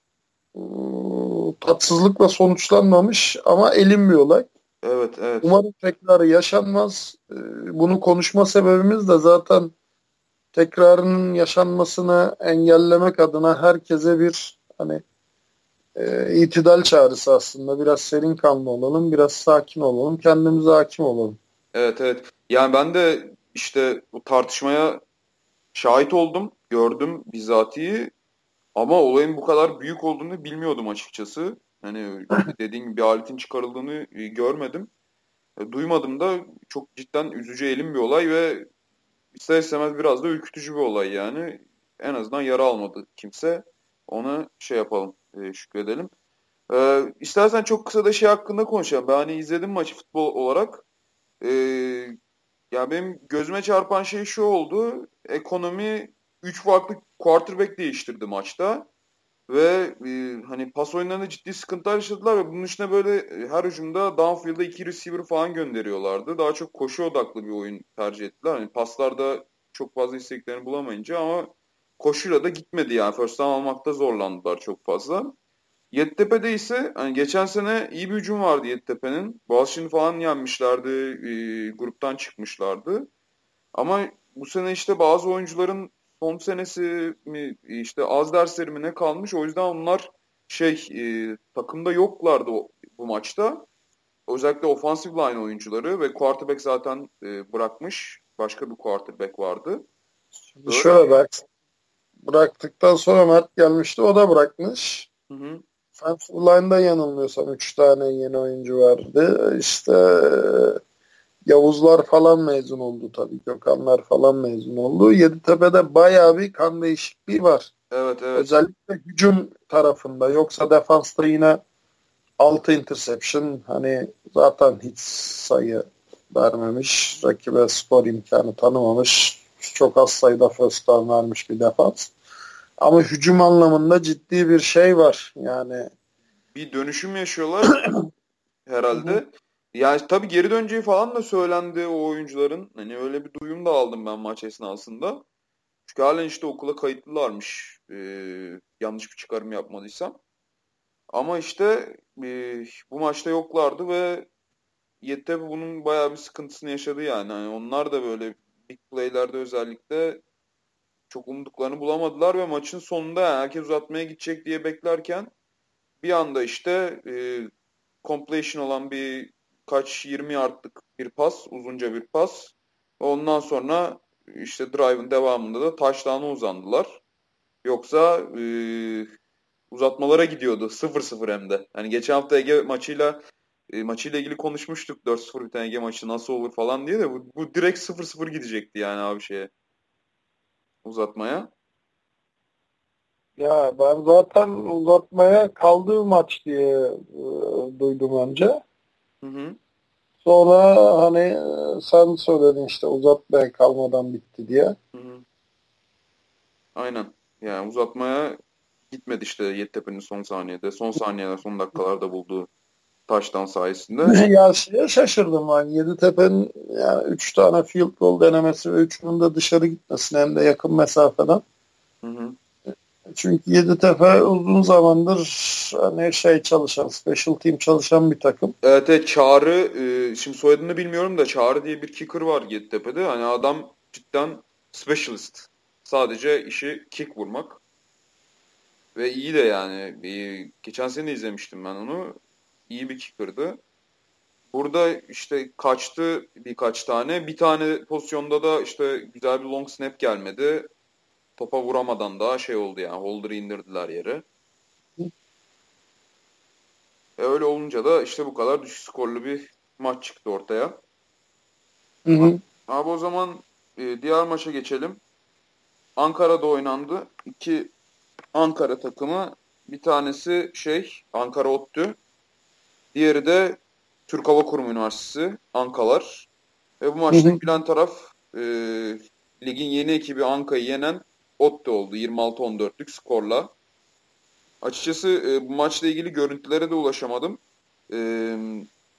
tatsızlıkla sonuçlanmamış ama elin bir olay. Evet evet. Umarım tekrarı yaşanmaz. E, Bunu konuşma sebebimiz de zaten tekrarının yaşanmasını engellemek adına herkese bir hani e, itidal çağrısı aslında. Biraz serin kanlı olalım, biraz sakin olalım, kendimize hakim olalım. Evet evet. Yani ben de işte bu tartışmaya şahit oldum. Gördüm bizatihi. Ama olayın bu kadar büyük olduğunu bilmiyordum açıkçası. Hani dediğim gibi bir aletin çıkarıldığını e, görmedim. E, Duymadım da çok cidden üzücü elim bir olay ve ister istemez biraz da ürkütücü bir olay yani. En azından yara almadı kimse. Ona şey yapalım, e, şükredelim. E, istersen çok kısa da şey hakkında konuşalım. Ben hani izledim maçı futbol olarak. E, ya benim gözüme çarpan şey şu oldu. Ekonomi 3 farklı quarterback değiştirdi maçta. Ve e, hani pas oyunlarında ciddi sıkıntılar yaşadılar ve bunun içine böyle e, her hücumda downfield'a iki receiver falan gönderiyorlardı. Daha çok koşu odaklı bir oyun tercih ettiler. Hani paslarda çok fazla isteklerini bulamayınca ama koşuyla da gitmedi yani. First down almakta zorlandılar çok fazla. Yeditepe'de ise hani geçen sene iyi bir hücum vardı Yeditepe'nin. Boğaziçi'ni falan yenmişlerdi. E, gruptan çıkmışlardı. Ama bu sene işte bazı oyuncuların son senesi mi işte az dersleri mi ne kalmış. O yüzden onlar şey e, takımda yoklardı o, bu maçta. Özellikle offensive line oyuncuları ve quarterback zaten e, bırakmış. Başka bir quarterback vardı. Şimdi Öyle. şöyle bak. Bıraktıktan sonra Mert gelmişti. O da bırakmış. Hı hı. Offensive line'da yanılmıyorsam 3 tane yeni oyuncu vardı. İşte Yavuzlar falan mezun oldu tabii. Gökhanlar falan mezun oldu. Yeditepe'de bayağı bir kan değişikliği var. Evet evet. Özellikle hücum tarafında. Yoksa defansta yine 6 interception hani zaten hiç sayı vermemiş. Rakibe skor imkanı tanımamış. Çok az sayıda first down vermiş bir defans. Ama hücum anlamında ciddi bir şey var. Yani bir dönüşüm yaşıyorlar herhalde. Yani tabii geri döneceği falan da söylendi o oyuncuların. Hani öyle bir duyum da aldım ben maç esnasında. Çünkü halen işte okula kayıtlılarmış. Ee, yanlış bir çıkarım yapmadıysam. Ama işte e, bu maçta yoklardı ve Yeditepe bunun bayağı bir sıkıntısını yaşadı yani. yani. Onlar da böyle big play'lerde özellikle çok umduklarını bulamadılar ve maçın sonunda yani herkes uzatmaya gidecek diye beklerken bir anda işte e, completion olan bir kaç 20 yardlık bir pas, uzunca bir pas. Ondan sonra işte drive'ın devamında da touchdown'a uzandılar. Yoksa e, uzatmalara gidiyordu. 0-0 hem de. Yani geçen hafta Ege maçıyla e, maçıyla ilgili konuşmuştuk. 4-0 biten Ege maçı nasıl olur falan diye de bu, bu direkt 0-0 gidecekti yani abi şeye. Uzatmaya. Ya ben zaten uzatmaya kaldığı maç diye e, duydum önce. Hı hı. Sonra hani sen söyledin işte uzatmaya kalmadan bitti diye. Hı hı. Aynen. Yani uzatmaya gitmedi işte Yeditepe'nin son saniyede. Son saniyeler son dakikalarda bulduğu taştan sayesinde. ya şeye şaşırdım ben. Yeditepe'nin yani 3 tane field goal denemesi ve üçünün de dışarı gitmesine hem de yakın mesafeden. Hı hı. Çünkü Yeditepe uzun zamandır hani şey çalışan, special team çalışan bir takım. Evet, evet Çağrı, e, şimdi soyadını bilmiyorum da Çağrı diye bir kicker var Yeditepe'de. Hani adam cidden specialist. Sadece işi kick vurmak. Ve iyi de yani. E, geçen sene izlemiştim ben onu. İyi bir kicker'dı. Burada işte kaçtı birkaç tane. Bir tane pozisyonda da işte güzel bir long snap gelmedi topa vuramadan daha şey oldu yani. Holder'ı indirdiler yere. E öyle olunca da işte bu kadar düşük skorlu bir maç çıktı ortaya. Hı hı. Abi o zaman e, diğer maça geçelim. Ankara'da oynandı. İki Ankara takımı. Bir tanesi şey Ankara ODTÜ. Diğeri de Türk Hava Kurumu Üniversitesi Ankalar. Ve bu maçta bilen taraf e, ligin yeni ekibi Anka'yı yenen Otte oldu 26-14'lük skorla. Açıkçası e, bu maçla ilgili görüntülere de ulaşamadım. E,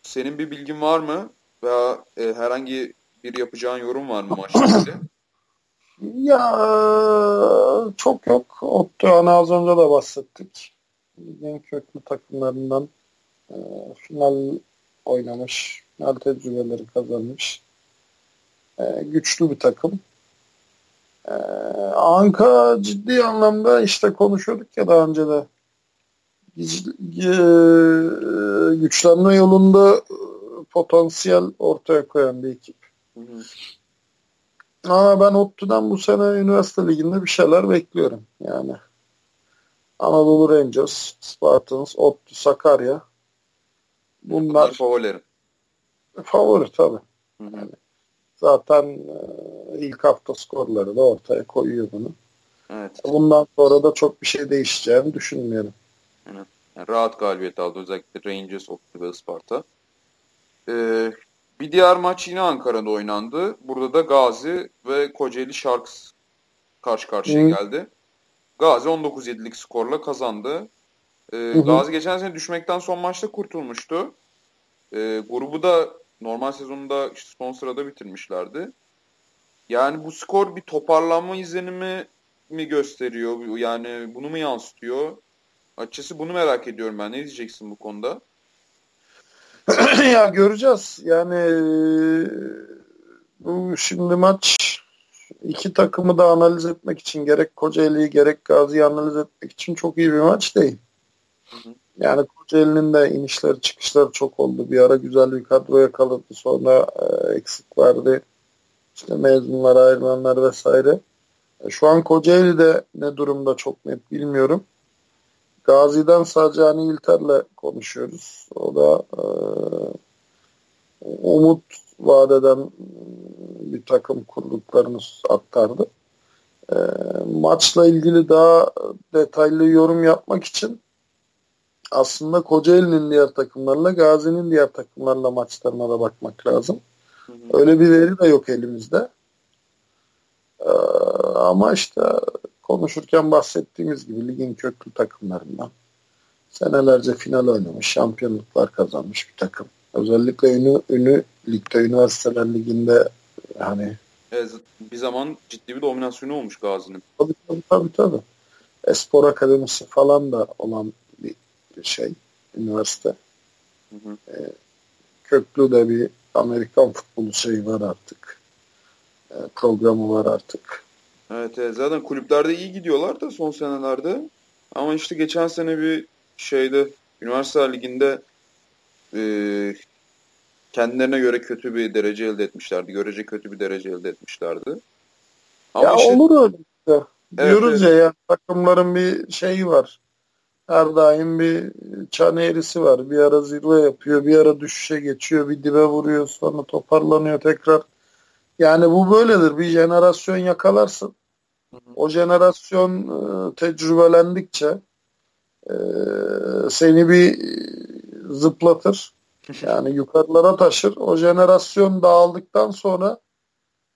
senin bir bilgin var mı? Veya e, herhangi bir yapacağın yorum var mı maçla ilgili? Ya çok yok. Ottu hani az önce de bahsettik. En köklü takımlarından e, final oynamış. Final tecrübeleri kazanmış. E, güçlü bir takım. Ee, Anka ciddi anlamda işte konuşuyorduk ya daha önce de güçlenme yolunda e, potansiyel ortaya koyan bir ekip. Hı hı. Ama ben ODTÜ'den bu sene üniversite liginde bir şeyler bekliyorum. Yani Anadolu Rangers, Spartans, ODTÜ, Sakarya. Bunlar favorilerim. Favori tabii. Hı hı. Yani Zaten e, ilk hafta skorları da ortaya koyuyor bunu. Evet. Bundan sonra da çok bir şey değişeceğini düşünmüyorum. Evet. Yani rahat galibiyet aldı özellikle Rangers, Opti ve Sparta. Ee, bir diğer maç yine Ankara'da oynandı. Burada da Gazi ve Kocaeli Sharks karşı karşıya Hı. geldi. Gazi 19-7'lik skorla kazandı. Ee, Gazi geçen sene düşmekten son maçta kurtulmuştu. Ee, grubu da normal sezonunda işte son sırada bitirmişlerdi. Yani bu skor bir toparlanma izlenimi mi gösteriyor? Yani bunu mu yansıtıyor? Açıkçası bunu merak ediyorum ben. Ne diyeceksin bu konuda? ya göreceğiz. Yani bu şimdi maç iki takımı da analiz etmek için gerek Kocaeli'yi gerek Gazi'yi analiz etmek için çok iyi bir maç değil. Hı hı. Yani Kocaeli'nin de inişleri çıkışları çok oldu. Bir ara güzel bir kadro yakaladı. Sonra e, eksik vardı. İşte mezunlar, ayrılanlar vesaire. E, şu an Kocaeli'de ne durumda çok net bilmiyorum. Gazi'den sadece hani İlter'le konuşuyoruz. O da e, umut vadeden bir takım kurduklarını aktardı. E, maçla ilgili daha detaylı yorum yapmak için aslında Kocaeli'nin diğer takımlarla Gazi'nin diğer takımlarla maçlarına da bakmak lazım. Hı hı. Öyle bir veri de yok elimizde. Ee, ama işte konuşurken bahsettiğimiz gibi ligin köklü takımlarından senelerce final oynamış, şampiyonluklar kazanmış bir takım. Özellikle ünlü, ünlü ligde, üniversiteler liginde hani evet, bir zaman ciddi bir dominasyonu olmuş Gazi'nin. Tabii tabii tabii. tabii. Espor Akademisi falan da olan şey, üniversite. Hı hı. E, köklü de bir Amerikan futbolu şeyi var artık. E, programı var artık. Evet, evet zaten kulüplerde iyi gidiyorlar da son senelerde. Ama işte geçen sene bir şeyde üniversite liginde e, kendilerine göre kötü bir derece elde etmişlerdi. Görece kötü bir derece elde etmişlerdi. Ama ya işte, olur öyle işte. Evet, Diyoruz evet. ya, ya takımların bir şeyi var. Her daim bir çan eğrisi var. Bir ara zirve yapıyor, bir ara düşüşe geçiyor, bir dibe vuruyor, sonra toparlanıyor tekrar. Yani bu böyledir. Bir jenerasyon yakalarsın. O jenerasyon e, tecrübelendikçe e, seni bir zıplatır. Yani yukarılara taşır. O jenerasyon dağıldıktan sonra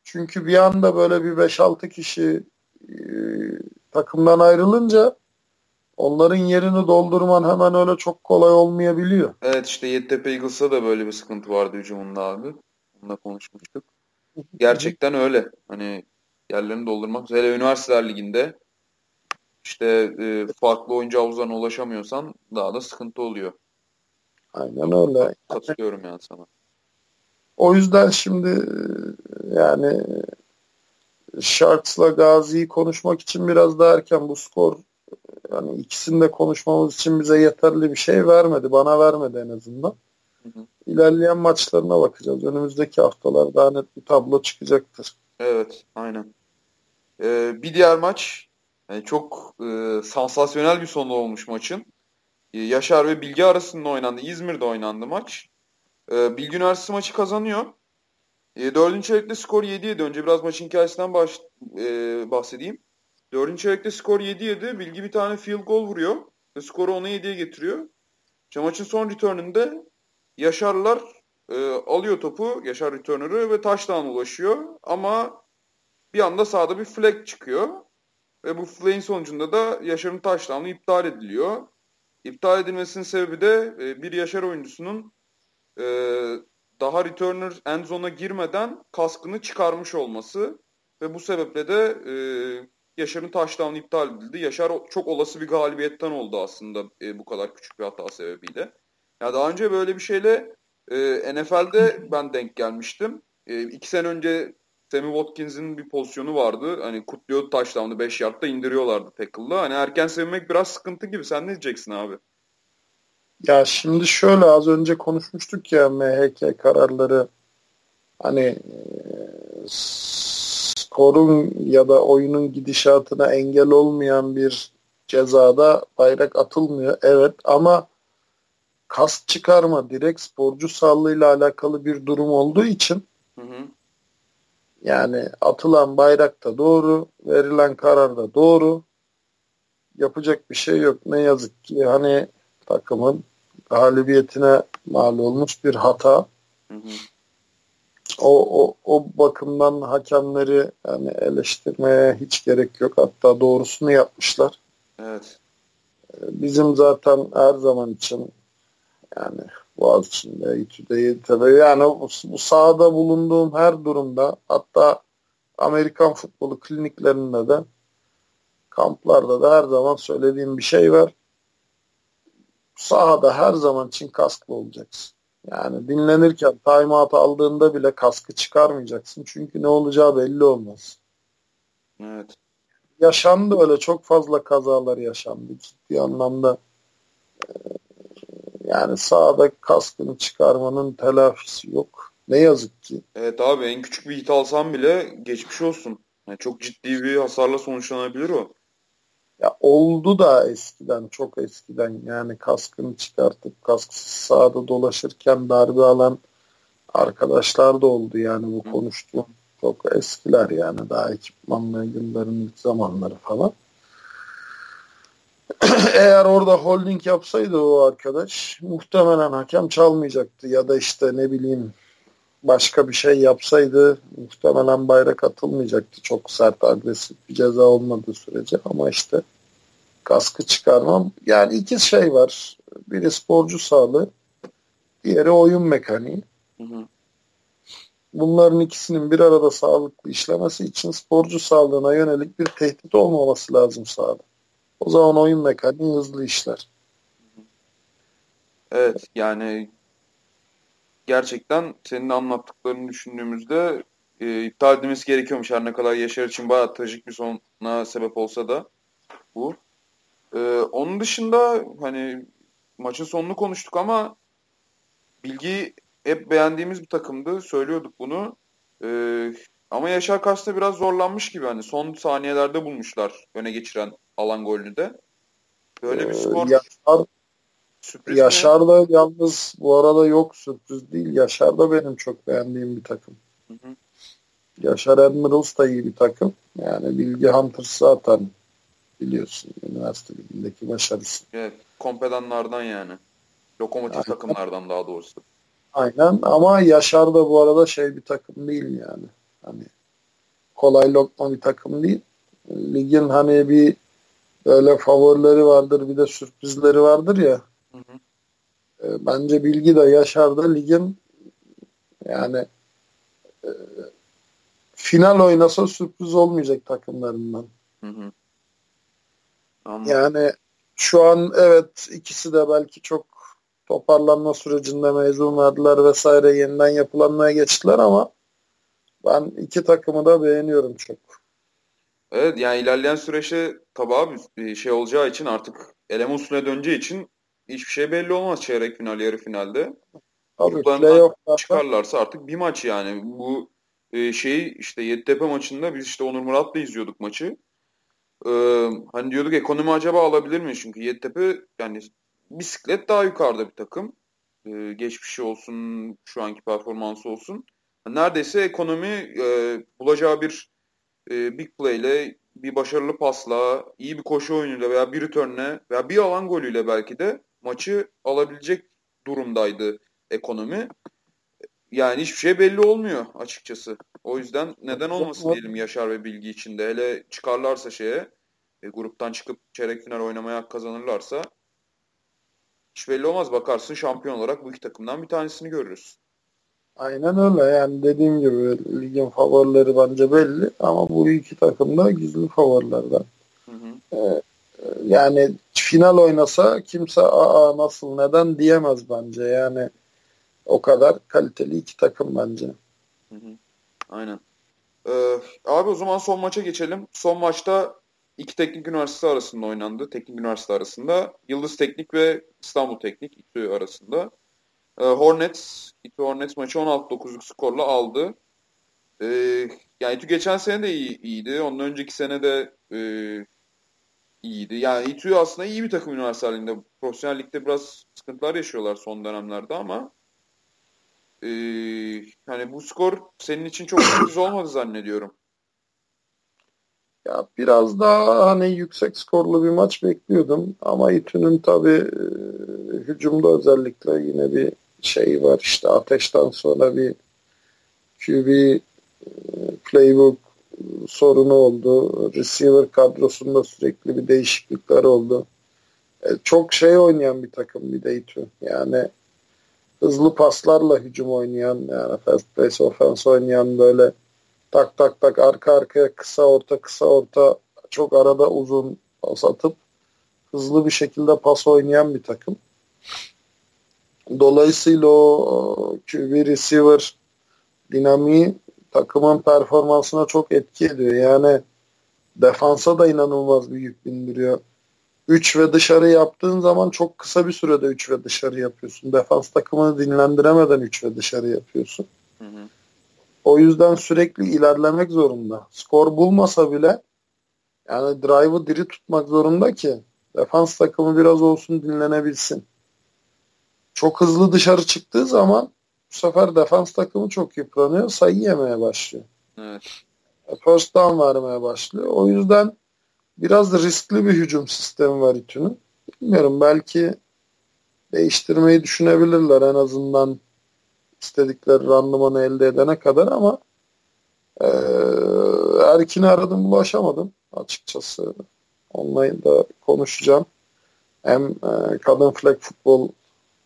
çünkü bir anda böyle bir 5-6 kişi e, takımdan ayrılınca onların yerini doldurman hemen öyle çok kolay olmayabiliyor. Evet işte Yeditepe Eagles'a da böyle bir sıkıntı vardı hücumunda abi. Onunla konuşmuştuk. Gerçekten öyle. Hani yerlerini doldurmak. Hele üniversiteler liginde işte e, farklı oyuncu havuzlarına ulaşamıyorsan daha da sıkıntı oluyor. Aynen öyle. Katılıyorum yani sana. O yüzden şimdi yani Sharks'la Gazi'yi konuşmak için biraz daha erken bu skor yani ikisini de konuşmamız için bize yeterli bir şey vermedi. Bana vermedi en azından. Hı hı. İlerleyen maçlarına bakacağız. Önümüzdeki haftalar daha net bir tablo çıkacaktır. Evet, aynen. Ee, bir diğer maç yani çok e, sansasyonel bir sonu olmuş maçın. E, Yaşar ve Bilgi arasında oynandı. İzmir'de oynandı maç. E, Bilgi Üniversitesi maçı kazanıyor. E, dördüncü çeyrekte skor 7-7. Önce biraz maçın hikayesinden baş, e, bahsedeyim. Dördüncü çeyrekte skor 7-7. Bilgi bir tane field goal vuruyor. Ve skoru 10'a 7'ye getiriyor. İşte maçın son return'ünde Yaşarlar e, alıyor topu, Yaşar returner'ı ve taştan ulaşıyor. Ama bir anda sağda bir flag çıkıyor. Ve bu flag'in sonucunda da Yaşar'ın taştanı iptal ediliyor. İptal edilmesinin sebebi de e, bir Yaşar oyuncusunun e, daha returner end zone'a girmeden kaskını çıkarmış olması. Ve bu sebeple de e, Yaşar'ın taştan iptal edildi. Yaşar çok olası bir galibiyetten oldu aslında e, bu kadar küçük bir hata sebebiyle. Ya daha önce böyle bir şeyle e, NFL'de ben denk gelmiştim. E, iki sene önce Sammy Watkins'in bir pozisyonu vardı. Hani kutluyordu touchdown'u 5 yardta indiriyorlardı tackle'la. Hani erken sevinmek biraz sıkıntı gibi. Sen ne diyeceksin abi? Ya şimdi şöyle az önce konuşmuştuk ya MHK kararları hani e, skorun ya da oyunun gidişatına engel olmayan bir cezada bayrak atılmıyor. Evet ama kas çıkarma direkt sporcu sağlığıyla alakalı bir durum olduğu için hı hı. yani atılan bayrak da doğru, verilen karar da doğru. Yapacak bir şey yok. Ne yazık ki hani takımın galibiyetine mal olmuş bir hata. Hı hı. O, o, o bakımdan hakemleri yani eleştirmeye hiç gerek yok. Hatta doğrusunu yapmışlar. Evet. Bizim zaten her zaman için yani Boğaziçi'nde, İTÜ'de, YT'de yani bu, bu sahada bulunduğum her durumda hatta Amerikan futbolu kliniklerinde de kamplarda da her zaman söylediğim bir şey var. Sahada her zaman için kasklı olacaksın. Yani dinlenirken timeout aldığında bile kaskı çıkarmayacaksın. Çünkü ne olacağı belli olmaz. Evet. Yaşandı öyle çok fazla kazalar yaşandı ciddi anlamda. Yani sahada kaskını çıkarmanın telafisi yok. Ne yazık ki. Evet abi en küçük bir hit alsam bile geçmiş olsun. Yani çok ciddi bir hasarla sonuçlanabilir o. Ya oldu da eskiden çok eskiden. Yani kaskını çıkartıp kasksız sahada dolaşırken darbe alan arkadaşlar da oldu yani bu konuştuğum. Çok eskiler yani daha ekipmanlı yılların ilk zamanları falan. Eğer orada holding yapsaydı o arkadaş muhtemelen hakem çalmayacaktı ya da işte ne bileyim başka bir şey yapsaydı muhtemelen bayrak atılmayacaktı. Çok sert agresif bir ceza olmadığı sürece ama işte kaskı çıkarmam. Yani iki şey var. Biri sporcu sağlığı, diğeri oyun mekaniği. Hı hı. Bunların ikisinin bir arada sağlıklı işlemesi için sporcu sağlığına yönelik bir tehdit olmaması lazım sahada. O zaman oyun mekaniği hızlı işler. Evet yani gerçekten senin anlattıklarını düşündüğümüzde e, iptal edilmesi gerekiyormuş her ne kadar Yaşar için bayağı trajik bir sona sebep olsa da bu. E, onun dışında hani maçın sonunu konuştuk ama Bilgi hep beğendiğimiz bir takımdı. Söylüyorduk bunu. E, ama Yaşar karşısında biraz zorlanmış gibi. Hani son saniyelerde bulmuşlar öne geçiren alan golünü de. Böyle bir ee, skor. Yaşar, sürpriz Yaşar mi? yalnız bu arada yok sürpriz değil. Yaşar da benim çok beğendiğim bir takım. Hı hı. Yaşar Admirals da iyi bir takım. Yani Bilgi Hunters zaten biliyorsun üniversite ligindeki başarısı. Evet, kompedanlardan yani. Lokomotif Aynen. takımlardan daha doğrusu. Aynen ama Yaşar da bu arada şey bir takım değil yani. Hani kolay lokma bir takım değil. Ligin hani bir böyle favorileri vardır bir de sürprizleri vardır ya. Hı hı. E, bence Bilgi de Yaşar da ligin yani e, final oynasa sürpriz olmayacak takımlarından. Hı hı. Yani şu an evet ikisi de belki çok toparlanma sürecinde mezun verdiler vesaire yeniden yapılanmaya geçtiler ama ben iki takımı da beğeniyorum çok. Evet yani ilerleyen süreçte tabi abi bir şey olacağı için artık eleme usulüne döneceği için hiçbir şey belli olmaz çeyrek final yarı finalde. Tabii çıkarlarsa artık bir maç yani. Bu e, şey işte Yeditepe maçında biz işte Onur Murat'la izliyorduk maçı. Ee, hani diyorduk ekonomi acaba alabilir mi? Çünkü Yeditepe yani bisiklet daha yukarıda bir takım. Ee, geçmişi olsun, şu anki performansı olsun. Neredeyse ekonomi e, bulacağı bir e, big play ile bir başarılı pasla, iyi bir koşu oyunuyla veya bir returnle veya bir alan golüyle belki de maçı alabilecek durumdaydı ekonomi. Yani hiçbir şey belli olmuyor açıkçası. O yüzden neden olmasın diyelim Yaşar ve Bilgi içinde. Hele çıkarlarsa şeye, e, gruptan çıkıp çeyrek final oynamaya kazanırlarsa hiç belli olmaz. Bakarsın şampiyon olarak bu iki takımdan bir tanesini görürüz. Aynen öyle yani dediğim gibi ligin favorileri bence belli ama bu iki takım da gizli favorilerden. Hı hı. Ee, yani final oynasa kimse aa nasıl neden diyemez bence yani o kadar kaliteli iki takım bence. Hı hı. Aynen. Ee, abi o zaman son maça geçelim. Son maçta iki teknik üniversite arasında oynandı. Teknik üniversite arasında. Yıldız Teknik ve İstanbul Teknik İTÜ arasında. Ee, Hornets, İTÜ Hornets maçı 16-9'luk skorla aldı. Ee, yani İTÜ geçen sene de iyi, iyiydi. Ondan önceki sene de e, iyiydi. Yani İTÜ aslında iyi bir takım üniversitelerinde. Profesyonel ligde biraz sıkıntılar yaşıyorlar son dönemlerde ama e, hani bu skor senin için çok sürpriz olmadı zannediyorum. Ya biraz daha hani yüksek skorlu bir maç bekliyordum ama İTÜ'nün tabi e, hücumda özellikle yine bir şey var işte ateşten sonra bir QB e, playbook sorunu oldu. Receiver kadrosunda sürekli bir değişiklikler oldu. E, çok şey oynayan bir takım bir de İTÜ. Yani hızlı paslarla hücum oynayan yani fast pace offense oynayan böyle tak tak tak arka arkaya kısa orta kısa orta çok arada uzun pas atıp hızlı bir şekilde pas oynayan bir takım. Dolayısıyla o QB receiver dinamiği takımın performansına çok etki ediyor. Yani defansa da inanılmaz bir yük bindiriyor. 3 ve dışarı yaptığın zaman çok kısa bir sürede 3 ve dışarı yapıyorsun. Defans takımını dinlendiremeden 3 ve dışarı yapıyorsun. Hı hı. O yüzden sürekli ilerlemek zorunda. Skor bulmasa bile yani drive'ı diri tutmak zorunda ki defans takımı biraz olsun dinlenebilsin. Çok hızlı dışarı çıktığı zaman bu sefer defans takımı çok yıpranıyor. Sayı yemeye başlıyor. Evet. E, first down vermeye başlıyor. O yüzden biraz riskli bir hücum sistemi var İTÜ'nün. Bilmiyorum belki değiştirmeyi düşünebilirler en azından istedikleri randımanı elde edene kadar ama e, Erkin'i aradım ulaşamadım açıkçası. Onunla da konuşacağım. Hem e, kadın flag futbol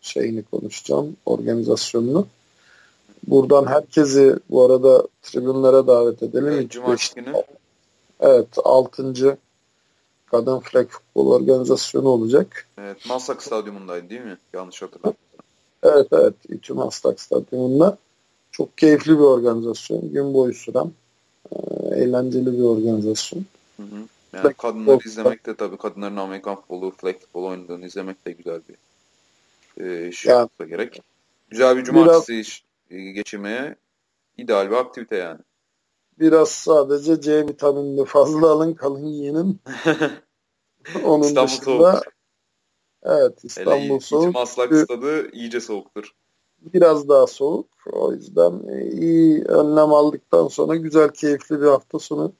şeyini konuşacağım, organizasyonunu. Buradan herkesi bu arada tribünlere davet edelim. Evet, Cumartesi günü. Evet, 6. Kadın Flag Futbol Organizasyonu olacak. Evet, Maslak Stadyumundaydı değil mi? Yanlış hatırlamıyorum. Evet, evet. İTÜ Maslak Stadyumunda. Çok keyifli bir organizasyon. Gün boyu süren e, eğlenceli bir organizasyon. Hı hı. Yani kadınları izlemek de tabii kadınların Amerikan futbolu, flag futbolu oynadığını izlemek de güzel bir e, şey yani, gerek. Güzel bir cumartesi biraz, geçirmeye ideal bir aktivite yani. Biraz sadece C vitaminini fazla alın kalın yiyenin. Onun İstanbul dışında soğuk. Evet İstanbul Hele soğuk. Maslak stadı iyice soğuktur. Biraz daha soğuk. O yüzden iyi önlem aldıktan sonra güzel keyifli bir hafta sonu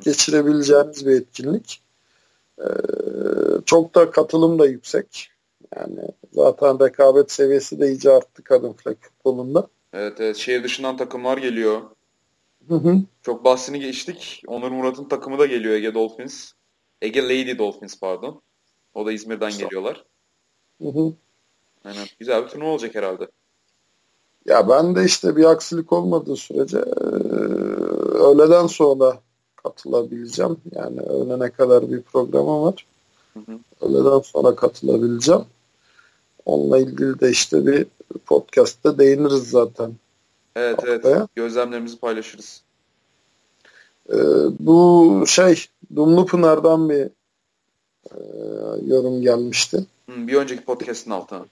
geçirebileceğiniz bir etkinlik. Ee, çok da katılım da yüksek. Yani zaten rekabet seviyesi de iyice arttı kadın flag futbolunda. Evet, evet. Şehir dışından takımlar geliyor. Hı hı. Çok bahsini geçtik. Onur Murat'ın takımı da geliyor Ege Dolphins. Ege Lady Dolphins pardon. O da İzmir'den Sağ. geliyorlar. Hı hı. Aynen. Güzel bir turnuva olacak herhalde. Ya ben de işte bir aksilik olmadığı sürece öğleden sonra katılabileceğim. Yani öğlene kadar bir programım var. Hı hı. Öğleden sonra katılabileceğim. Onunla ilgili de işte bir podcast'te değiniriz zaten. Evet haftaya. evet. Gözlemlerimizi paylaşırız. Ee, bu şey Dumlu Pınar'dan bir e, yorum gelmişti. Hı, bir önceki podcast'ın altına.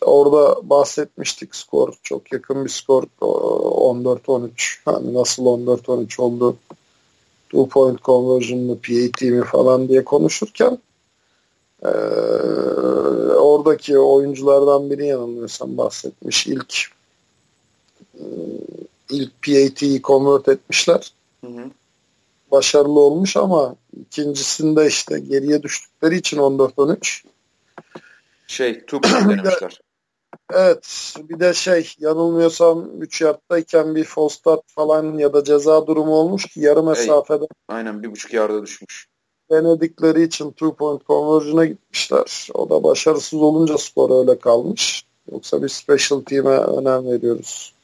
orada bahsetmiştik skor. Çok yakın bir skor 14-13. Hani nasıl 14-13 oldu? Two point conversion mı, PAT mi falan diye konuşurken ee, oradaki oyunculardan biri yanılmıyorsam bahsetmiş. İlk e, ilk PAT'yi convert etmişler. Hı hı. Başarılı olmuş ama ikincisinde işte geriye düştükleri için 14-13 şey two denemişler. Evet. Bir de şey yanılmıyorsam 3 yardtayken bir false start falan ya da ceza durumu olmuş ki yarı mesafede. Hey, aynen bir buçuk yarda düşmüş denedikleri için two point conversion'a gitmişler. O da başarısız olunca skor öyle kalmış. Yoksa bir special team'e önem veriyoruz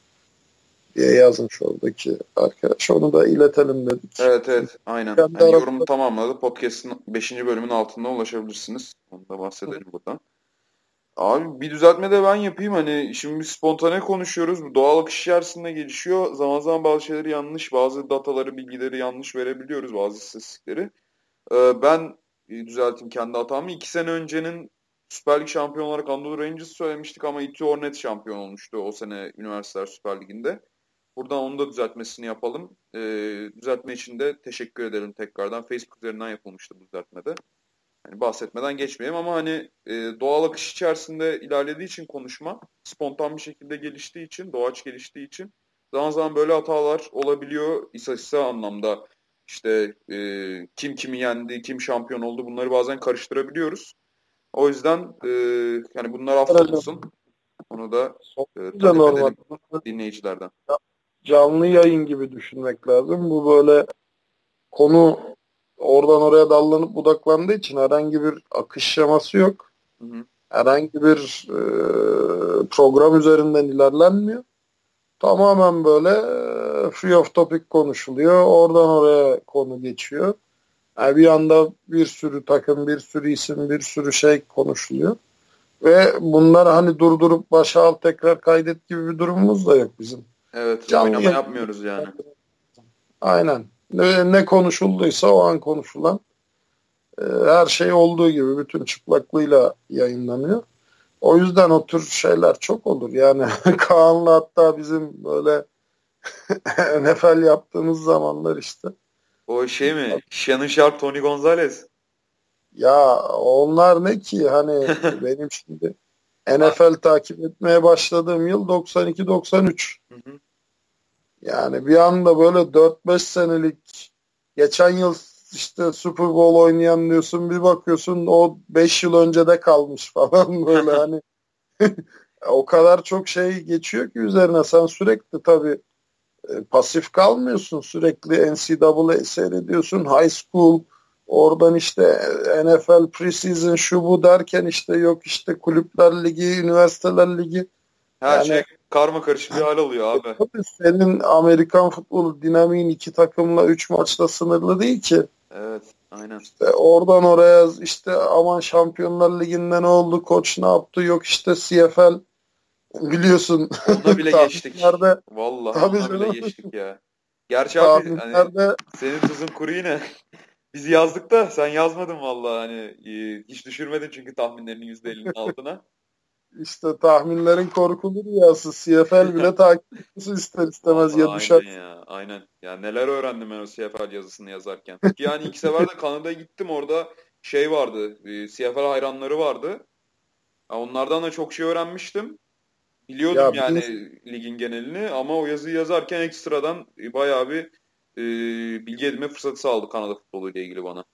diye yazmış oradaki arkadaş. Onu da iletelim dedik. Evet evet aynen. yani arasında... yorumu tamamladı. Podcast'ın 5. bölümün altında ulaşabilirsiniz. Onu da bahsedelim Hı. buradan. Abi bir düzeltme de ben yapayım. Hani şimdi biz spontane konuşuyoruz. Doğal akış içerisinde gelişiyor. Zaman zaman bazı şeyleri yanlış, bazı dataları, bilgileri yanlış verebiliyoruz. Bazı istatistikleri. Ee, ben e, düzelteyim kendi hatamı. İki sene öncenin Süper Lig şampiyon olarak Anadolu Rangers söylemiştik ama İTÜ Hornet şampiyon olmuştu o sene Üniversiteler Süper Ligi'nde. Buradan onu da düzeltmesini yapalım. Ee, düzeltme için de teşekkür edelim tekrardan. Facebook üzerinden yapılmıştı bu düzeltmede. Yani bahsetmeden geçmeyeyim ama hani e, doğal akış içerisinde ilerlediği için konuşma, spontan bir şekilde geliştiği için, doğaç geliştiği için zaman zaman böyle hatalar olabiliyor istatistiksel anlamda işte e, kim kimi yendi, kim şampiyon oldu bunları bazen karıştırabiliyoruz. O yüzden e, yani bunlar affolsun. Onu da e, talep edelim dinleyicilerden. Canlı yayın gibi düşünmek lazım. Bu böyle konu oradan oraya dallanıp budaklandığı için herhangi bir akış şeması yok. Hı hı. Herhangi bir e, program üzerinden ilerlenmiyor. Tamamen böyle free of topic konuşuluyor. Oradan oraya konu geçiyor. Yani bir anda bir sürü takım, bir sürü isim, bir sürü şey konuşuluyor. Ve bunlar hani durdurup başa al tekrar kaydet gibi bir durumumuz da yok bizim. Evet, Canlı oynama yapmıyoruz yani. Aynen. Ne, ne konuşulduysa o an konuşulan e, her şey olduğu gibi bütün çıplaklığıyla yayınlanıyor. O yüzden o tür şeyler çok olur. Yani Kaan'la hatta bizim böyle NFL yaptığımız zamanlar işte. O şey mi? Shannon Sharp, Tony Gonzalez. Ya onlar ne ki hani benim şimdi NFL takip etmeye başladığım yıl 92-93. Yani bir anda böyle 4-5 senelik geçen yıl işte Super Bowl oynayan diyorsun bir bakıyorsun o 5 yıl önce de kalmış falan böyle hani o kadar çok şey geçiyor ki üzerine sen sürekli tabii pasif kalmıyorsun sürekli NCAA seyrediyorsun high school oradan işte NFL preseason şu bu derken işte yok işte kulüpler ligi üniversiteler ligi her yani, şey karma karışık bir hal oluyor abi. Tabii senin Amerikan futbolu dinamiğin iki takımla üç maçta sınırlı değil ki. Evet. Aynen. İşte oradan oraya işte aman Şampiyonlar Ligi'nde ne oldu, koç ne yaptı, yok işte CFL biliyorsun. Ona bile geçtik. Vallahi tabii ona bile geçtik ya. Gerçi abi hani, senin tuzun kuru yine. Biz yazdık da sen yazmadın vallahi hani e, hiç düşürmedin çünkü tahminlerini %50'nin altına. İşte tahminlerin korkulu rüyası. CFL bile takipçisi ister istemez ya düşer. Aynen ya. Aynen. Ya neler öğrendim ben o CFL yazısını yazarken. Ki yani ilk sefer de Kanada'ya gittim orada şey vardı. E, CFL hayranları vardı. Ya onlardan da çok şey öğrenmiştim. Biliyordum ya, yani biz... ligin genelini ama o yazıyı yazarken ekstradan bayağı bir e, bilgi edinme fırsatı sağladı Kanada futbolu ile ilgili bana.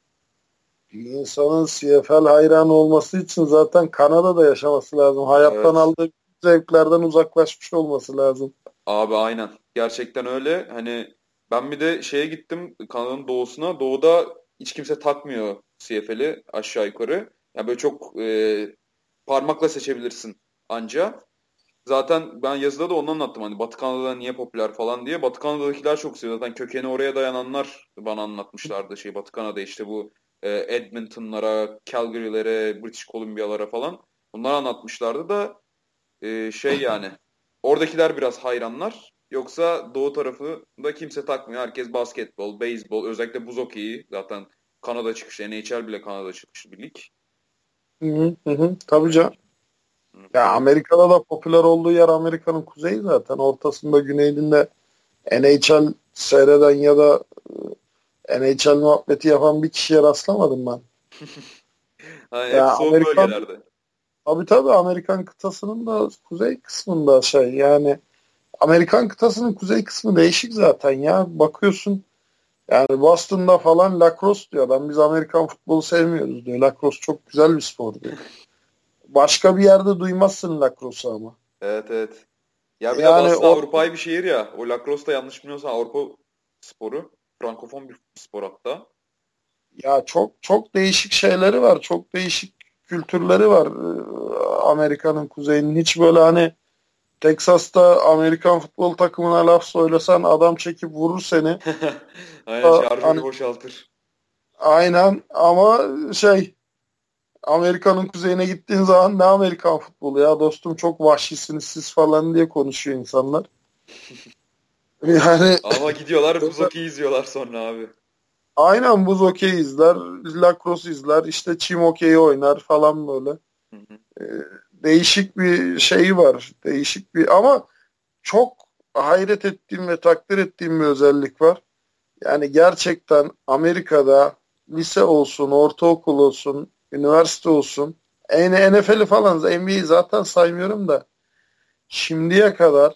Bir insanın CFL hayranı olması için zaten Kanada'da yaşaması lazım. Hayattan evet. aldığı zevklerden uzaklaşmış olması lazım. Abi aynen. Gerçekten öyle. Hani ben bir de şeye gittim Kanada'nın doğusuna. Doğuda hiç kimse takmıyor CFL'i aşağı yukarı. Yani böyle çok e, parmakla seçebilirsin anca. Zaten ben yazıda da onu anlattım hani Batı Kanada'da niye popüler falan diye. Batı Kanada'dakiler çok seviyor. Zaten kökeni oraya dayananlar bana anlatmışlardı şey Batı Kanada işte bu e, Edmonton'lara, Calgary'lere, British Columbia'lara falan. Bunlar anlatmışlardı da e, şey yani oradakiler biraz hayranlar. Yoksa doğu tarafı da kimse takmıyor. Herkes basketbol, beyzbol, özellikle buz hokeyi zaten Kanada çıkışı, NHL bile Kanada çıkışı bir lig. Hı hı, hı. Tabii canım. Ya Amerika'da da popüler olduğu yer Amerika'nın kuzeyi zaten. Ortasında güneyinde NHL seyreden ya da NHL muhabbeti yapan bir kişiye rastlamadım ben. Hayır, ya Amerikan, bölgelerde. Tabii tabii Amerikan kıtasının da kuzey kısmında şey yani Amerikan kıtasının kuzey kısmı değişik zaten ya. Bakıyorsun yani Boston'da falan lacrosse diyor adam. Biz Amerikan futbolu sevmiyoruz diyor. Lacrosse çok güzel bir spor diyor. Başka bir yerde duymazsın lacrosse'u ama. Evet evet. Ya bir yani aslında o... Avrupa'yı bir şehir ya. O lacrosse da yanlış bilmiyorsan Avrupa sporu. Frankofon bir spor hatta. Ya çok çok değişik şeyleri var. Çok değişik kültürleri var. Ee, Amerika'nın kuzeyinin hiç böyle hani Texas'ta Amerikan futbol takımına laf söylesen adam çekip vurur seni. aynen şarjörü hani, boşaltır. Aynen ama şey Amerika'nın kuzeyine gittiğin zaman ne Amerikan futbolu ya dostum çok vahşisiniz siz falan diye konuşuyor insanlar. Yani Ama gidiyorlar buz okey izliyorlar sonra abi. Aynen buz okey izler, lacrosse izler, işte çim okey oynar falan böyle. Hı hı. Ee, değişik bir şeyi var. Değişik bir ama çok hayret ettiğim ve takdir ettiğim bir özellik var. Yani gerçekten Amerika'da lise olsun, ortaokul olsun, üniversite olsun, NFL'i falan NBA'yi zaten saymıyorum da şimdiye kadar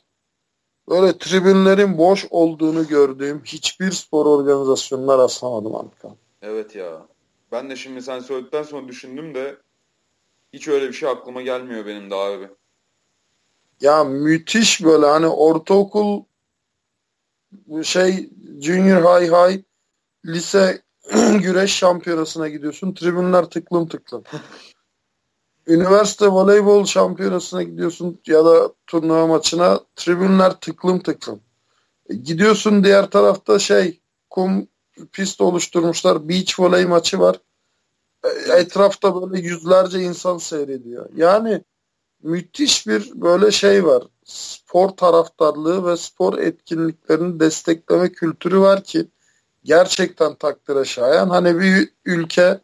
böyle tribünlerin boş olduğunu gördüğüm hiçbir spor organizasyonuna rastlamadım Amerikan. Evet ya. Ben de şimdi sen söyledikten sonra düşündüm de hiç öyle bir şey aklıma gelmiyor benim de abi. Ya müthiş böyle hani ortaokul şey junior high high lise güreş şampiyonasına gidiyorsun. Tribünler tıklım tıklım. üniversite voleybol şampiyonasına gidiyorsun ya da turnuva maçına tribünler tıklım tıklım. E, gidiyorsun diğer tarafta şey kum pist oluşturmuşlar. Beach voley maçı var. E, etrafta böyle yüzlerce insan seyrediyor. Yani müthiş bir böyle şey var. Spor taraftarlığı ve spor etkinliklerini destekleme kültürü var ki gerçekten takdire şayan. Hani bir ülke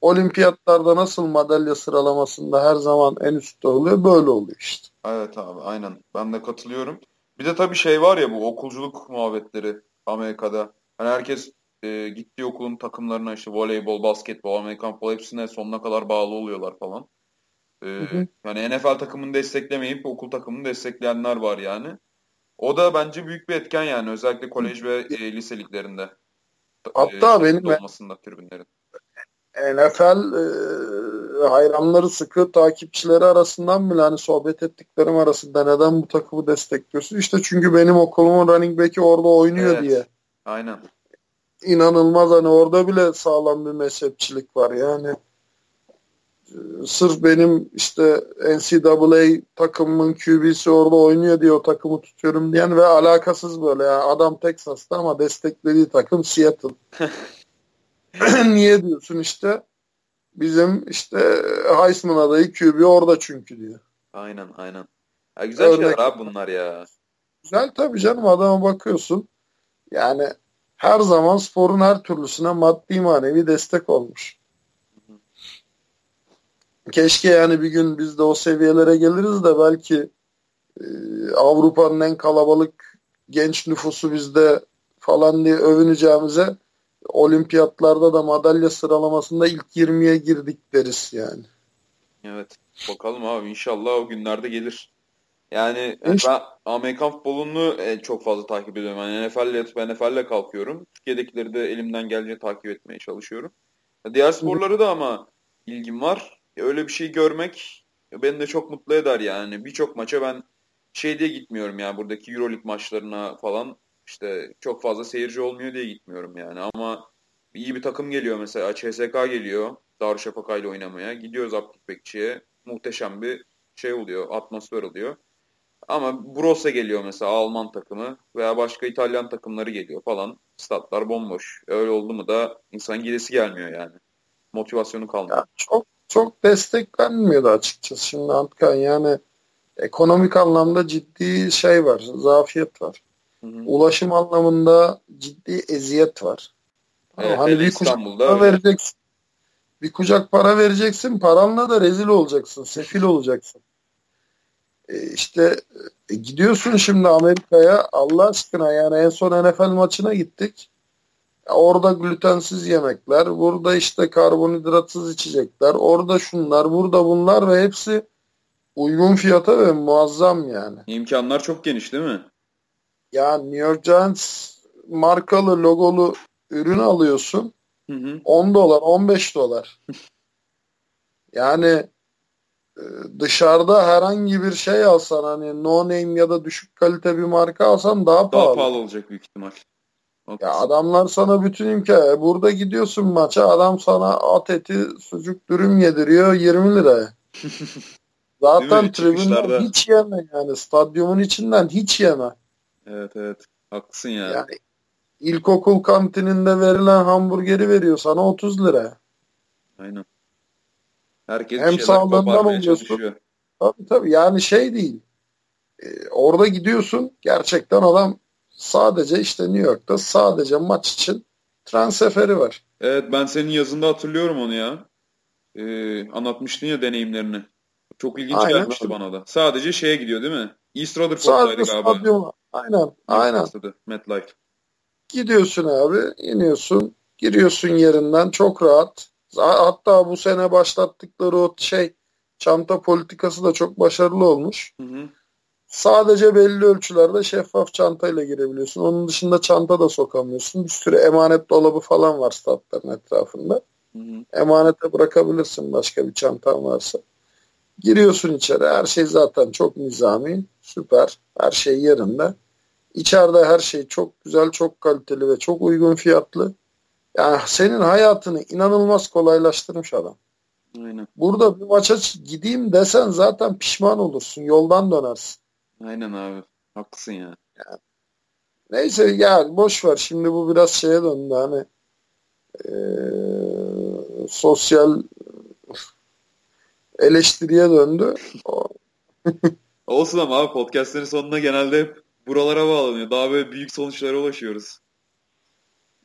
olimpiyatlarda nasıl madalya sıralamasında her zaman en üstte oluyor böyle oluyor işte. Evet abi aynen ben de katılıyorum. Bir de tabii şey var ya bu okulculuk muhabbetleri Amerika'da. Hani herkes e, gittiği okulun takımlarına işte voleybol, basketbol, Amerikan futbol hepsine sonuna kadar bağlı oluyorlar falan. E, hı hı. Yani NFL takımını desteklemeyip okul takımını destekleyenler var yani. O da bence büyük bir etken yani özellikle kolej ve e, liseliklerinde. Hatta e, benim olmasında tribünlerin. NFL e, hayranları sıkı takipçileri arasından bile hani sohbet ettiklerim arasında neden bu takımı destekliyorsun? İşte çünkü benim okulumun running back'i orada oynuyor evet. diye. Aynen. İnanılmaz hani orada bile sağlam bir mezhepçilik var yani. Sırf benim işte NCAA takımımın QB'si orada oynuyor diye o takımı tutuyorum diyen ve alakasız böyle yani adam Texas'ta ama desteklediği takım Seattle. Niye diyorsun işte bizim işte Heisman adayı QB orada çünkü diyor. Aynen aynen. Ya güzel Örnek, şeyler abi bunlar ya. Güzel tabii canım adama bakıyorsun. Yani her zaman sporun her türlüsüne maddi manevi destek olmuş. Keşke yani bir gün biz de o seviyelere geliriz de belki e, Avrupa'nın en kalabalık genç nüfusu bizde falan diye övüneceğimize olimpiyatlarda da madalya sıralamasında ilk 20'ye girdik deriz yani. Evet. Bakalım abi inşallah o günlerde gelir. Yani ben Amerikan futbolunu e, çok fazla takip ediyorum. Yani NFL'le yatıp NFL'le kalkıyorum. Türkiye'dekileri de elimden gelince takip etmeye çalışıyorum. Diğer sporları da ama ilgim var. Öyle bir şey görmek beni de çok mutlu eder yani. Birçok maça ben şey diye gitmiyorum yani buradaki Euroleague maçlarına falan işte çok fazla seyirci olmuyor diye gitmiyorum yani ama iyi bir takım geliyor mesela CSK geliyor Darüşşafaka ile oynamaya. Gidiyoruz Abdülk Bekçi'ye. Muhteşem bir şey oluyor, atmosfer oluyor. Ama Brosa geliyor mesela Alman takımı veya başka İtalyan takımları geliyor falan. Statlar bomboş. Öyle oldu mu da insan gidesi gelmiyor yani. Motivasyonu kalmıyor. Ya çok çok desteklenmiyordu açıkçası şimdi Antkan yani ekonomik anlamda ciddi şey var, zafiyet var. Hı hı. Ulaşım anlamında ciddi eziyet var. Evet, hani bir kucak para vereceksin. Bir kucak para vereceksin. Paranla da rezil olacaksın. Sefil olacaksın. E işte e, gidiyorsun şimdi Amerika'ya Allah aşkına yani en son NFL maçına gittik. Orada glutensiz yemekler, burada işte karbonhidratsız içecekler, orada şunlar, burada bunlar ve hepsi uygun fiyata ve muazzam yani. İmkanlar çok geniş değil mi? Ya New York Giants markalı logolu ürün alıyorsun. Hı hı. 10 dolar, 15 dolar. yani e, dışarıda herhangi bir şey alsan hani no name ya da düşük kalite bir marka alsan daha, daha pahalı. Daha pahalı olacak büyük ihtimal. Ya adamlar sana bütün imkan. Burada gidiyorsun maça adam sana at eti sucuk dürüm yediriyor 20 liraya. Zaten tribünden hiç yeme yani. Stadyumun içinden hiç yeme. Evet evet. Haklısın ya. Yani ilkokul kantininde verilen hamburgeri veriyor sana 30 lira. Aynen. Herkes Hem sağlığından oluyorsun. Tabii tabii yani şey değil. Ee, orada gidiyorsun gerçekten adam sadece işte New York'ta sadece maç için tren seferi var. Evet ben senin yazında hatırlıyorum onu ya. Ee, anlatmıştın ya deneyimlerini. Çok ilginç Aynen. gelmişti bana da. Sadece şeye gidiyor değil mi? East Rutherford'daydı galiba. Stadyuma. Aynen. Aynen. MetLife. Gidiyorsun abi, iniyorsun, giriyorsun yerinden çok rahat. Hatta bu sene başlattıkları o şey çanta politikası da çok başarılı olmuş. Hı hı. Sadece belli ölçülerde şeffaf çantayla girebiliyorsun. Onun dışında çanta da sokamıyorsun. Bir sürü emanet dolabı falan var statların etrafında. Hı hı. Emanete bırakabilirsin başka bir çantan varsa. Giriyorsun içeri. Her şey zaten çok nizami. Süper. Her şey yerinde. İçeride her şey çok güzel, çok kaliteli ve çok uygun fiyatlı. Yani senin hayatını inanılmaz kolaylaştırmış adam. Aynen. Burada bir maça gideyim desen zaten pişman olursun. Yoldan dönersin. Aynen abi. Haklısın ya. Yani Neyse ya boş ver. Şimdi bu biraz şeye döndü hani e, sosyal eleştiriye döndü. Olsun ama abi podcastlerin sonuna genelde hep buralara bağlanıyor. Daha böyle büyük sonuçlara ulaşıyoruz.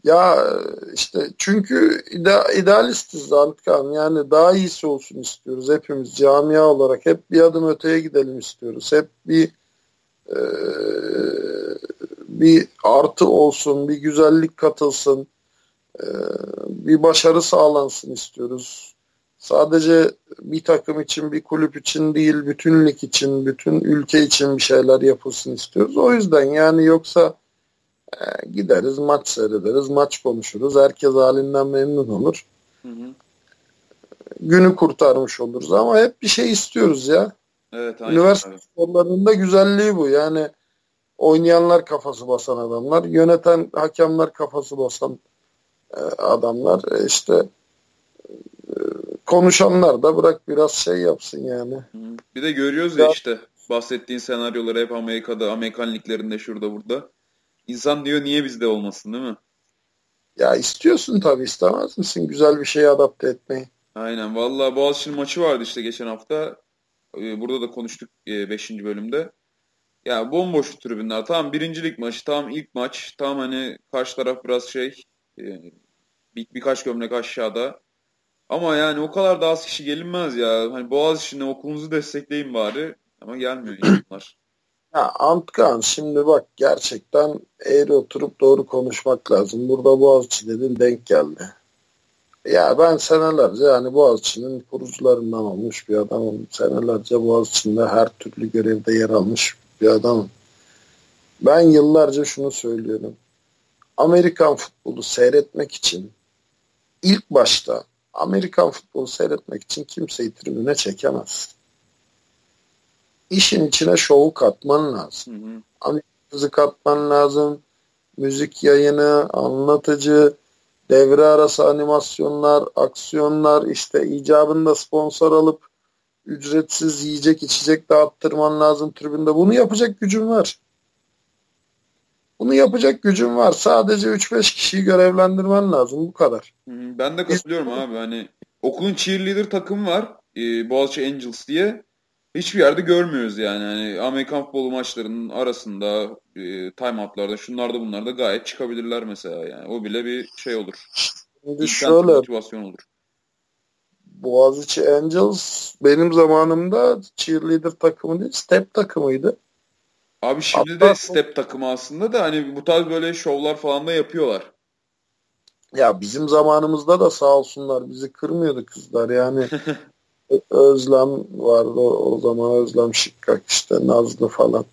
Ya işte çünkü ide, idealistiz Antkan. Yani daha iyisi olsun istiyoruz hepimiz camia olarak. Hep bir adım öteye gidelim istiyoruz. Hep bir e, bir artı olsun, bir güzellik katılsın, e, bir başarı sağlansın istiyoruz. Sadece bir takım için, bir kulüp için değil, bütünlük için, bütün ülke için bir şeyler yapılsın istiyoruz. O yüzden yani yoksa e, gideriz, maç seyrederiz, maç konuşuruz. Herkes halinden memnun olur. Hı hı. Günü kurtarmış oluruz ama hep bir şey istiyoruz ya. Evet, aynen. Üniversite sporlarında güzelliği bu. Yani oynayanlar kafası basan adamlar, yöneten hakemler kafası basan e, adamlar. E, işte e, konuşanlar da bırak biraz şey yapsın yani. Bir de görüyoruz ya, ya işte bahsettiğin senaryoları hep Amerika'da, Amerikan liglerinde şurada burada. İnsan diyor niye bizde olmasın değil mi? Ya istiyorsun tabii istemez misin güzel bir şeyi adapte etmeyi? Aynen. Vallahi Boğaziçi'nin maçı vardı işte geçen hafta. Burada da konuştuk 5. bölümde. Ya bomboş tribünler. Tamam birincilik maçı, tamam ilk maç. Tamam hani karşı taraf biraz şey e, bir, birkaç gömlek aşağıda. Ama yani o kadar da az kişi gelinmez ya. Hani Boğaziçi'ne okulunuzu destekleyin bari. Ama gelmiyor insanlar. Ya Antkan şimdi bak gerçekten eğri oturup doğru konuşmak lazım. Burada Boğaziçi dedin denk geldi. Ya ben senelerce yani Boğaziçi'nin kurucularından olmuş bir adamım. Senelerce Boğaziçi'nde her türlü görevde yer almış bir adamım. Ben yıllarca şunu söylüyorum. Amerikan futbolu seyretmek için ilk başta Amerikan futbolu seyretmek için kimseyi tribüne çekemez. İşin içine şovu katman lazım. Hı katman lazım. Müzik yayını, anlatıcı, devre arası animasyonlar, aksiyonlar, işte icabında sponsor alıp ücretsiz yiyecek içecek dağıttırman lazım tribünde. Bunu yapacak gücün var. Bunu yapacak gücün var. Sadece 3-5 kişiyi görevlendirmen lazım. Bu kadar. Ben de katılıyorum abi. Hani okulun cheerleader takımı var. E, Boğaziçi Angels diye. Hiçbir yerde görmüyoruz yani. yani Amerikan futbolu maçlarının arasında e, time out'larda şunlarda bunlarda gayet çıkabilirler mesela yani. O bile bir şey olur. Şimdi şöyle motivasyon olur. Boğaziçi Angels benim zamanımda cheerleader takımı değil, step takımıydı. Abi şimdi Hatta, de step takımı aslında da hani bu tarz böyle şovlar falan da yapıyorlar. Ya bizim zamanımızda da sağ olsunlar bizi kırmıyordu kızlar yani. Özlem vardı o zaman Özlem Şıkkak işte Nazlı falan.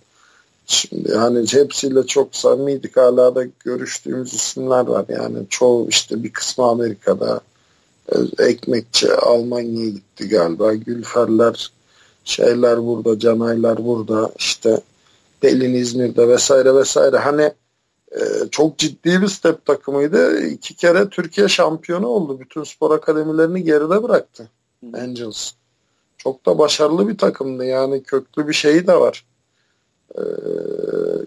Şimdi hani hepsiyle çok samimiydik. Hala da görüştüğümüz isimler var. Yani çoğu işte bir kısmı Amerika'da. Ekmekçi Almanya'ya gitti galiba. Gülferler şeyler burada, Canaylar burada. işte Pelin İzmir'de vesaire vesaire. Hani e, çok ciddi bir step takımıydı. İki kere Türkiye şampiyonu oldu. Bütün spor akademilerini geride bıraktı. Angels. Çok da başarılı bir takımdı. Yani köklü bir şeyi de var. Ee,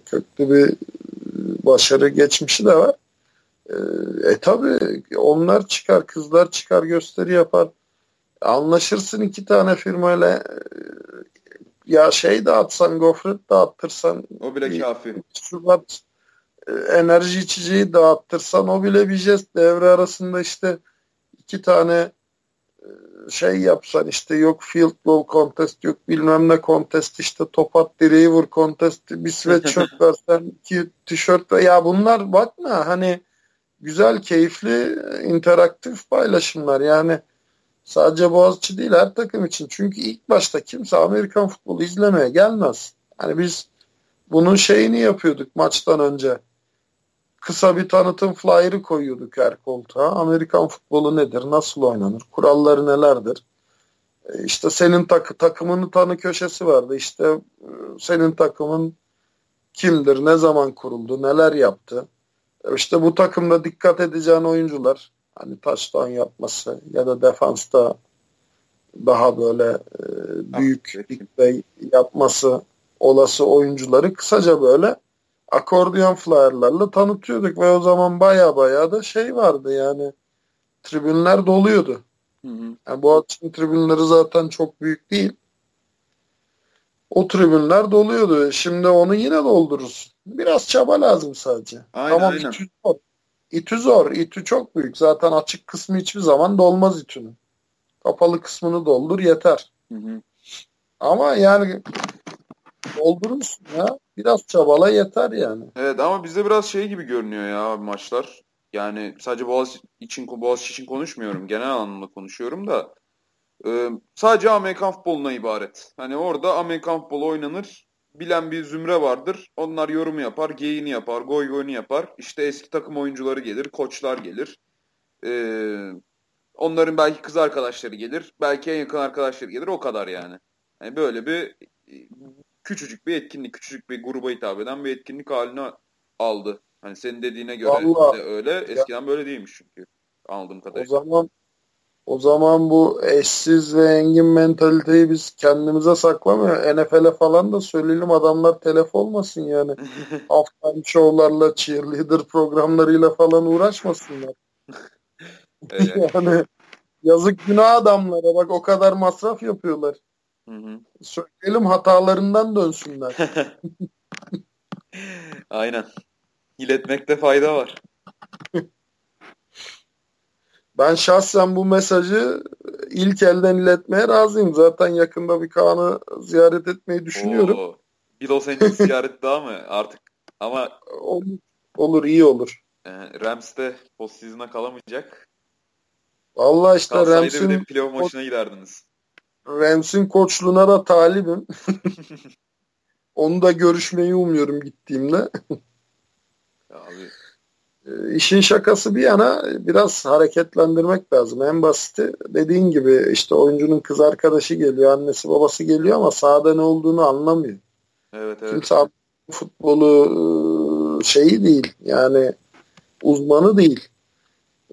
köklü bir başarı geçmişi de var. Ee, e tabi onlar çıkar, kızlar çıkar, gösteri yapar. Anlaşırsın iki tane firmayla e, ya şey dağıtsan, gofret dağıttırsan o bile kafi. Şubat e, enerji içeceği dağıttırsan o bile bir jest devre arasında işte iki tane şey yapsan işte yok field goal contest yok bilmem ne contest işte top at direği vur contest bir sweatshirt versen iki tişört ya bunlar bakma hani güzel keyifli interaktif paylaşımlar. Yani sadece Boğaziçi değil her takım için. Çünkü ilk başta kimse Amerikan futbolu izlemeye gelmez. Hani biz bunun şeyini yapıyorduk maçtan önce kısa bir tanıtım flyer'ı koyuyorduk her koltuğa. Amerikan futbolu nedir, nasıl oynanır, kuralları nelerdir? E, işte senin takı, takımının tanı köşesi vardı. İşte e, senin takımın kimdir, ne zaman kuruldu, neler yaptı. E, işte bu takımda dikkat edeceğin oyuncular. Hani taştan yapması ya da defansta daha böyle e, büyük dikte yapması olası oyuncuları kısaca böyle akordiyon flyerlarla tanıtıyorduk ve o zaman baya baya da şey vardı yani tribünler doluyordu. Hı hı. Yani Boğaziçi'nin tribünleri zaten çok büyük değil. O tribünler doluyordu. Şimdi onu yine doldururuz. Biraz çaba lazım sadece. Aynen, tamam aynen. İTÜ zor. İTÜ zor. İTÜ çok büyük. Zaten açık kısmı hiçbir zaman dolmaz İTÜ'nün. Kapalı kısmını doldur yeter. Hı hı. Ama yani doldurursun ya. Biraz çabala yeter yani. Evet ama bizde biraz şey gibi görünüyor ya maçlar. Yani sadece Boğaz için Boğaz için konuşmuyorum. Genel anlamda konuşuyorum da. E, sadece Amerikan futboluna ibaret. Hani orada Amerikan futbolu oynanır. Bilen bir zümre vardır. Onlar yorumu yapar, geyini yapar, goy goyunu yapar. İşte eski takım oyuncuları gelir, koçlar gelir. E, onların belki kız arkadaşları gelir. Belki en yakın arkadaşları gelir. O kadar yani. yani böyle bir küçücük bir etkinlik, küçücük bir gruba hitap eden bir etkinlik haline aldı. Hani senin dediğine göre Vallahi, de öyle. Eskiden ya, böyle değilmiş çünkü. Anladığım kadarıyla. O zaman o zaman bu eşsiz ve engin mentaliteyi biz kendimize saklamıyor. NFL'e falan da söyleyelim adamlar telef olmasın yani. Halftime show'larla, cheerleader programlarıyla falan uğraşmasınlar. yani yazık günah adamlara bak o kadar masraf yapıyorlar. Hı hı. Söyleyelim hatalarından dönsünler. Aynen. İletmekte fayda var. Ben şahsen bu mesajı ilk elden iletmeye razıyım. Zaten yakında bir Kaan'ı ziyaret etmeyi düşünüyorum. Oo, bir Los Angeles ziyaret daha mı artık? Ama olur, olur iyi olur. E, Rams de postseason'a kalamayacak. Vallahi işte Rams'in playoff maçına giderdiniz. Rams'in koçluğuna da talibim. Onu da görüşmeyi umuyorum gittiğimde. Abi işin şakası bir yana biraz hareketlendirmek lazım. En basiti dediğin gibi işte oyuncunun kız arkadaşı geliyor, annesi babası geliyor ama sahada ne olduğunu anlamıyor. Evet, evet. Kimse futbolu e, şeyi değil yani uzmanı değil.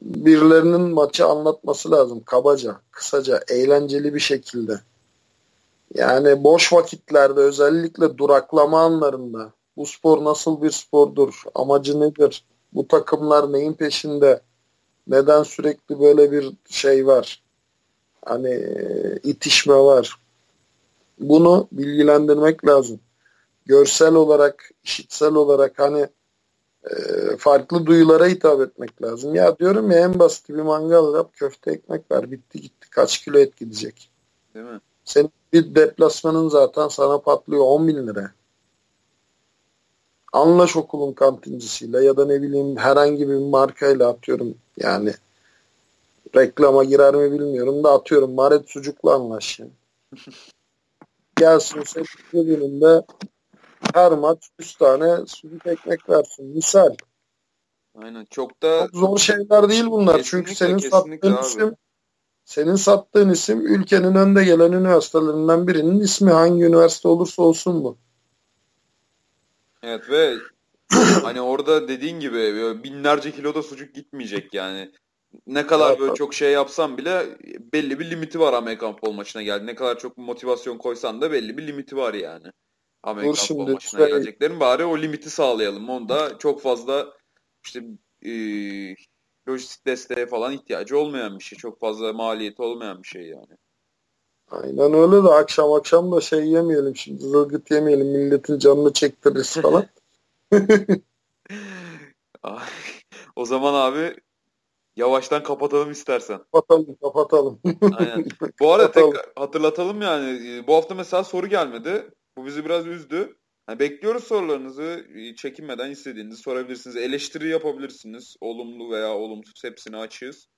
Birilerinin maçı anlatması lazım kabaca, kısaca, eğlenceli bir şekilde. Yani boş vakitlerde özellikle duraklama anlarında bu spor nasıl bir spordur, amacı nedir, bu takımlar neyin peşinde? Neden sürekli böyle bir şey var? Hani itişme var. Bunu bilgilendirmek lazım. Görsel olarak, işitsel olarak hani farklı duyulara hitap etmek lazım. Ya diyorum ya en basit bir mangal yap, köfte ekmek ver. Bitti gitti. Kaç kilo et gidecek? Değil mi? Senin bir deplasmanın zaten sana patlıyor 10 bin lira anlaş okulun kantincisiyle ya da ne bileyim herhangi bir markayla atıyorum yani reklama girer mi bilmiyorum da atıyorum Maret Sucuk'la anlaş yani. Gelsin senin gününde her maç 100 tane sucuk ekmek versin. Misal. Aynen. Çok da çok zor şeyler değil bunlar. Çünkü senin sattığın abi. isim senin sattığın isim ülkenin önde gelen üniversitelerinden birinin ismi hangi üniversite olursa olsun bu. Evet ve hani orada dediğin gibi binlerce kiloda sucuk gitmeyecek yani. Ne kadar evet, böyle çok şey yapsan bile belli bir limiti var Amerikan futbol maçına geldi. Ne kadar çok motivasyon koysan da belli bir limiti var yani. Amerikan Dur futbol maçına şey... geleceklerin bari o limiti sağlayalım. Onda çok fazla işte e, lojistik desteğe falan ihtiyacı olmayan bir şey. Çok fazla maliyeti olmayan bir şey yani. Aynen öyle de akşam akşam da şey yemeyelim şimdi zılgıt yemeyelim milletin canını çektiririz falan. o zaman abi yavaştan kapatalım istersen. Kapatalım kapatalım. Aynen. Bu arada tek hatırlatalım yani e, bu hafta mesela soru gelmedi. Bu bizi biraz üzdü. Yani bekliyoruz sorularınızı. E, çekinmeden istediğinizi sorabilirsiniz. Eleştiri yapabilirsiniz. Olumlu veya olumsuz hepsini açığız.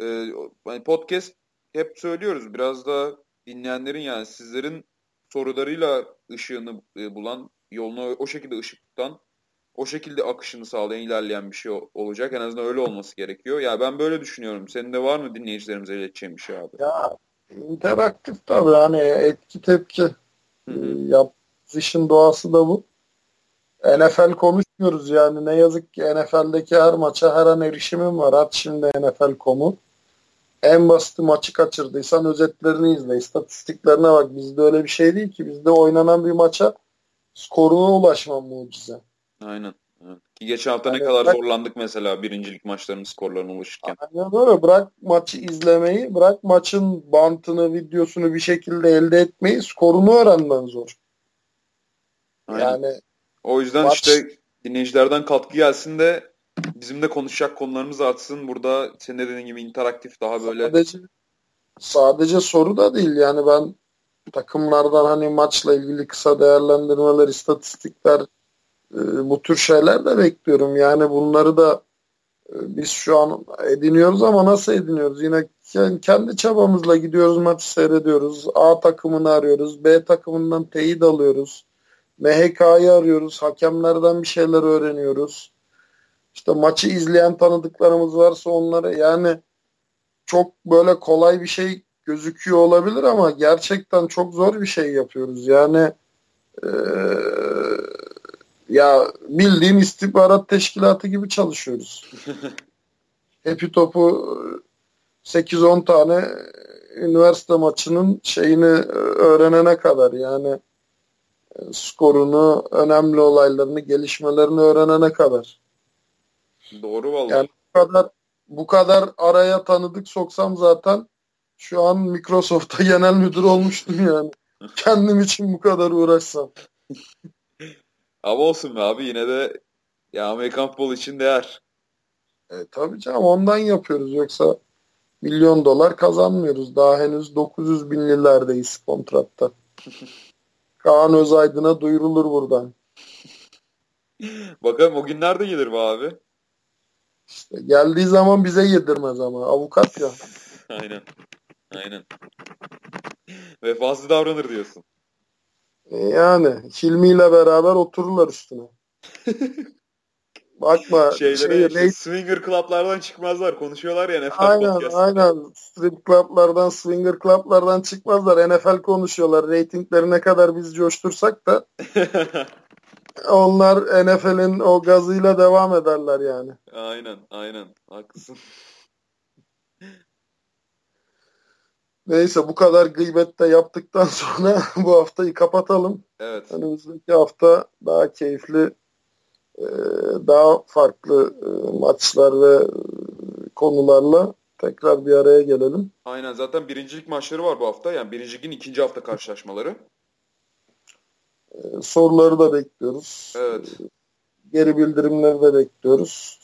Ee, hani podcast hep söylüyoruz biraz da dinleyenlerin yani sizlerin sorularıyla ışığını e, bulan, yoluna o şekilde ışık tutan, o şekilde akışını sağlayan, ilerleyen bir şey olacak. En azından öyle olması gerekiyor. Ya ben böyle düşünüyorum. Senin de var mı dinleyicilerimize ileteceğim bir şey abi? Ya interaktif tabii hani etki tepki. Yaptığımız işin doğası da bu. NFL konuşmuyoruz yani ne yazık ki NFL'deki her maça her an erişimim var. At şimdi NFL.com'u en basit maçı kaçırdıysan özetlerini izle. istatistiklerine bak. Bizde öyle bir şey değil ki. Bizde oynanan bir maça skoruna ulaşman mucize. Aynen. Ki geçen hafta yani ne kadar bırak, zorlandık mesela birincilik maçlarının skorlarına ulaşırken. Aynen öyle. Bırak maçı izlemeyi, bırak maçın bantını, videosunu bir şekilde elde etmeyi, skorunu öğrenmen zor. Aynen. Yani o yüzden maç... işte dinleyicilerden katkı gelsin de bizim de konuşacak konularımız artsın. Burada senin dediğin gibi interaktif daha böyle. Sadece, sadece soru da değil yani ben takımlardan hani maçla ilgili kısa değerlendirmeler, istatistikler e, bu tür şeyler de bekliyorum. Yani bunları da e, biz şu an ediniyoruz ama nasıl ediniyoruz? Yine kendi çabamızla gidiyoruz maçı seyrediyoruz. A takımını arıyoruz. B takımından teyit alıyoruz. MHK'yı arıyoruz. Hakemlerden bir şeyler öğreniyoruz. İşte maçı izleyen tanıdıklarımız varsa onları yani çok böyle kolay bir şey gözüküyor olabilir ama gerçekten çok zor bir şey yapıyoruz. Yani ee, ya bildiğin istihbarat teşkilatı gibi çalışıyoruz. Hepi topu 8-10 tane üniversite maçının şeyini öğrenene kadar yani skorunu, önemli olaylarını, gelişmelerini öğrenene kadar. Doğru vallahi. Yani bu kadar bu kadar araya tanıdık soksam zaten şu an Microsoft'ta genel müdür olmuştum yani. Kendim için bu kadar uğraşsam. Ama olsun be abi yine de ya Amerikan futbolu için değer. E, tabii canım ondan yapıyoruz yoksa milyon dolar kazanmıyoruz. Daha henüz 900 binlilerdeyiz kontratta. Kaan Özaydın'a duyurulur buradan. Bakalım o günler de gelir be abi. İşte geldiği zaman bize yedirmez ama avukat ya. Aynen. Aynen. Vefasız davranır diyorsun. E, yani Hilmi ile beraber otururlar üstüne. Bakma. Şeylere, şey, swinger club'lardan çıkmazlar. Konuşuyorlar ya NFL Aynen podcast. aynen. Strip club'lardan, swinger club'lardan çıkmazlar. NFL konuşuyorlar. Ratingleri ne kadar biz coştursak da onlar NFL'in o gazıyla devam ederler yani. Aynen aynen. Haklısın. Neyse bu kadar gıybette yaptıktan sonra bu haftayı kapatalım. Evet. Önümüzdeki hafta daha keyifli, e, daha farklı e, maçlar ve e, konularla tekrar bir araya gelelim. Aynen zaten birincilik maçları var bu hafta. Yani birincilik ikinci hafta karşılaşmaları. Soruları da bekliyoruz. Evet. Geri bildirimleri de bekliyoruz.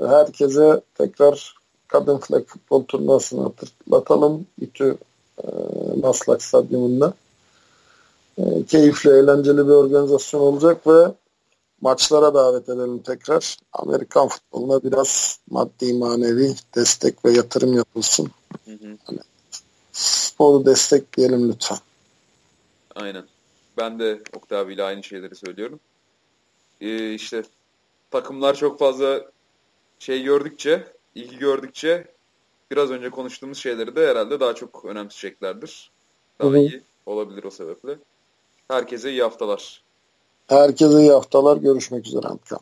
Herkese tekrar kadın flag futbol turnuvasını hatırlatalım. İTÜ e, Maslak Stadyumunda. E, keyifli, eğlenceli bir organizasyon olacak ve maçlara davet edelim tekrar. Amerikan futboluna biraz maddi manevi destek ve yatırım yapılsın. Hı hı. Hani, sporu destekleyelim lütfen. Aynen. Ben de Oktay abiyle aynı şeyleri söylüyorum. Ee, işte takımlar çok fazla şey gördükçe ilgi gördükçe biraz önce konuştuğumuz şeyleri de herhalde daha çok önemseyeceklerdir. Daha Hı-hı. iyi olabilir o sebeple. Herkese iyi haftalar. Herkese iyi haftalar. Görüşmek üzere. Amkan.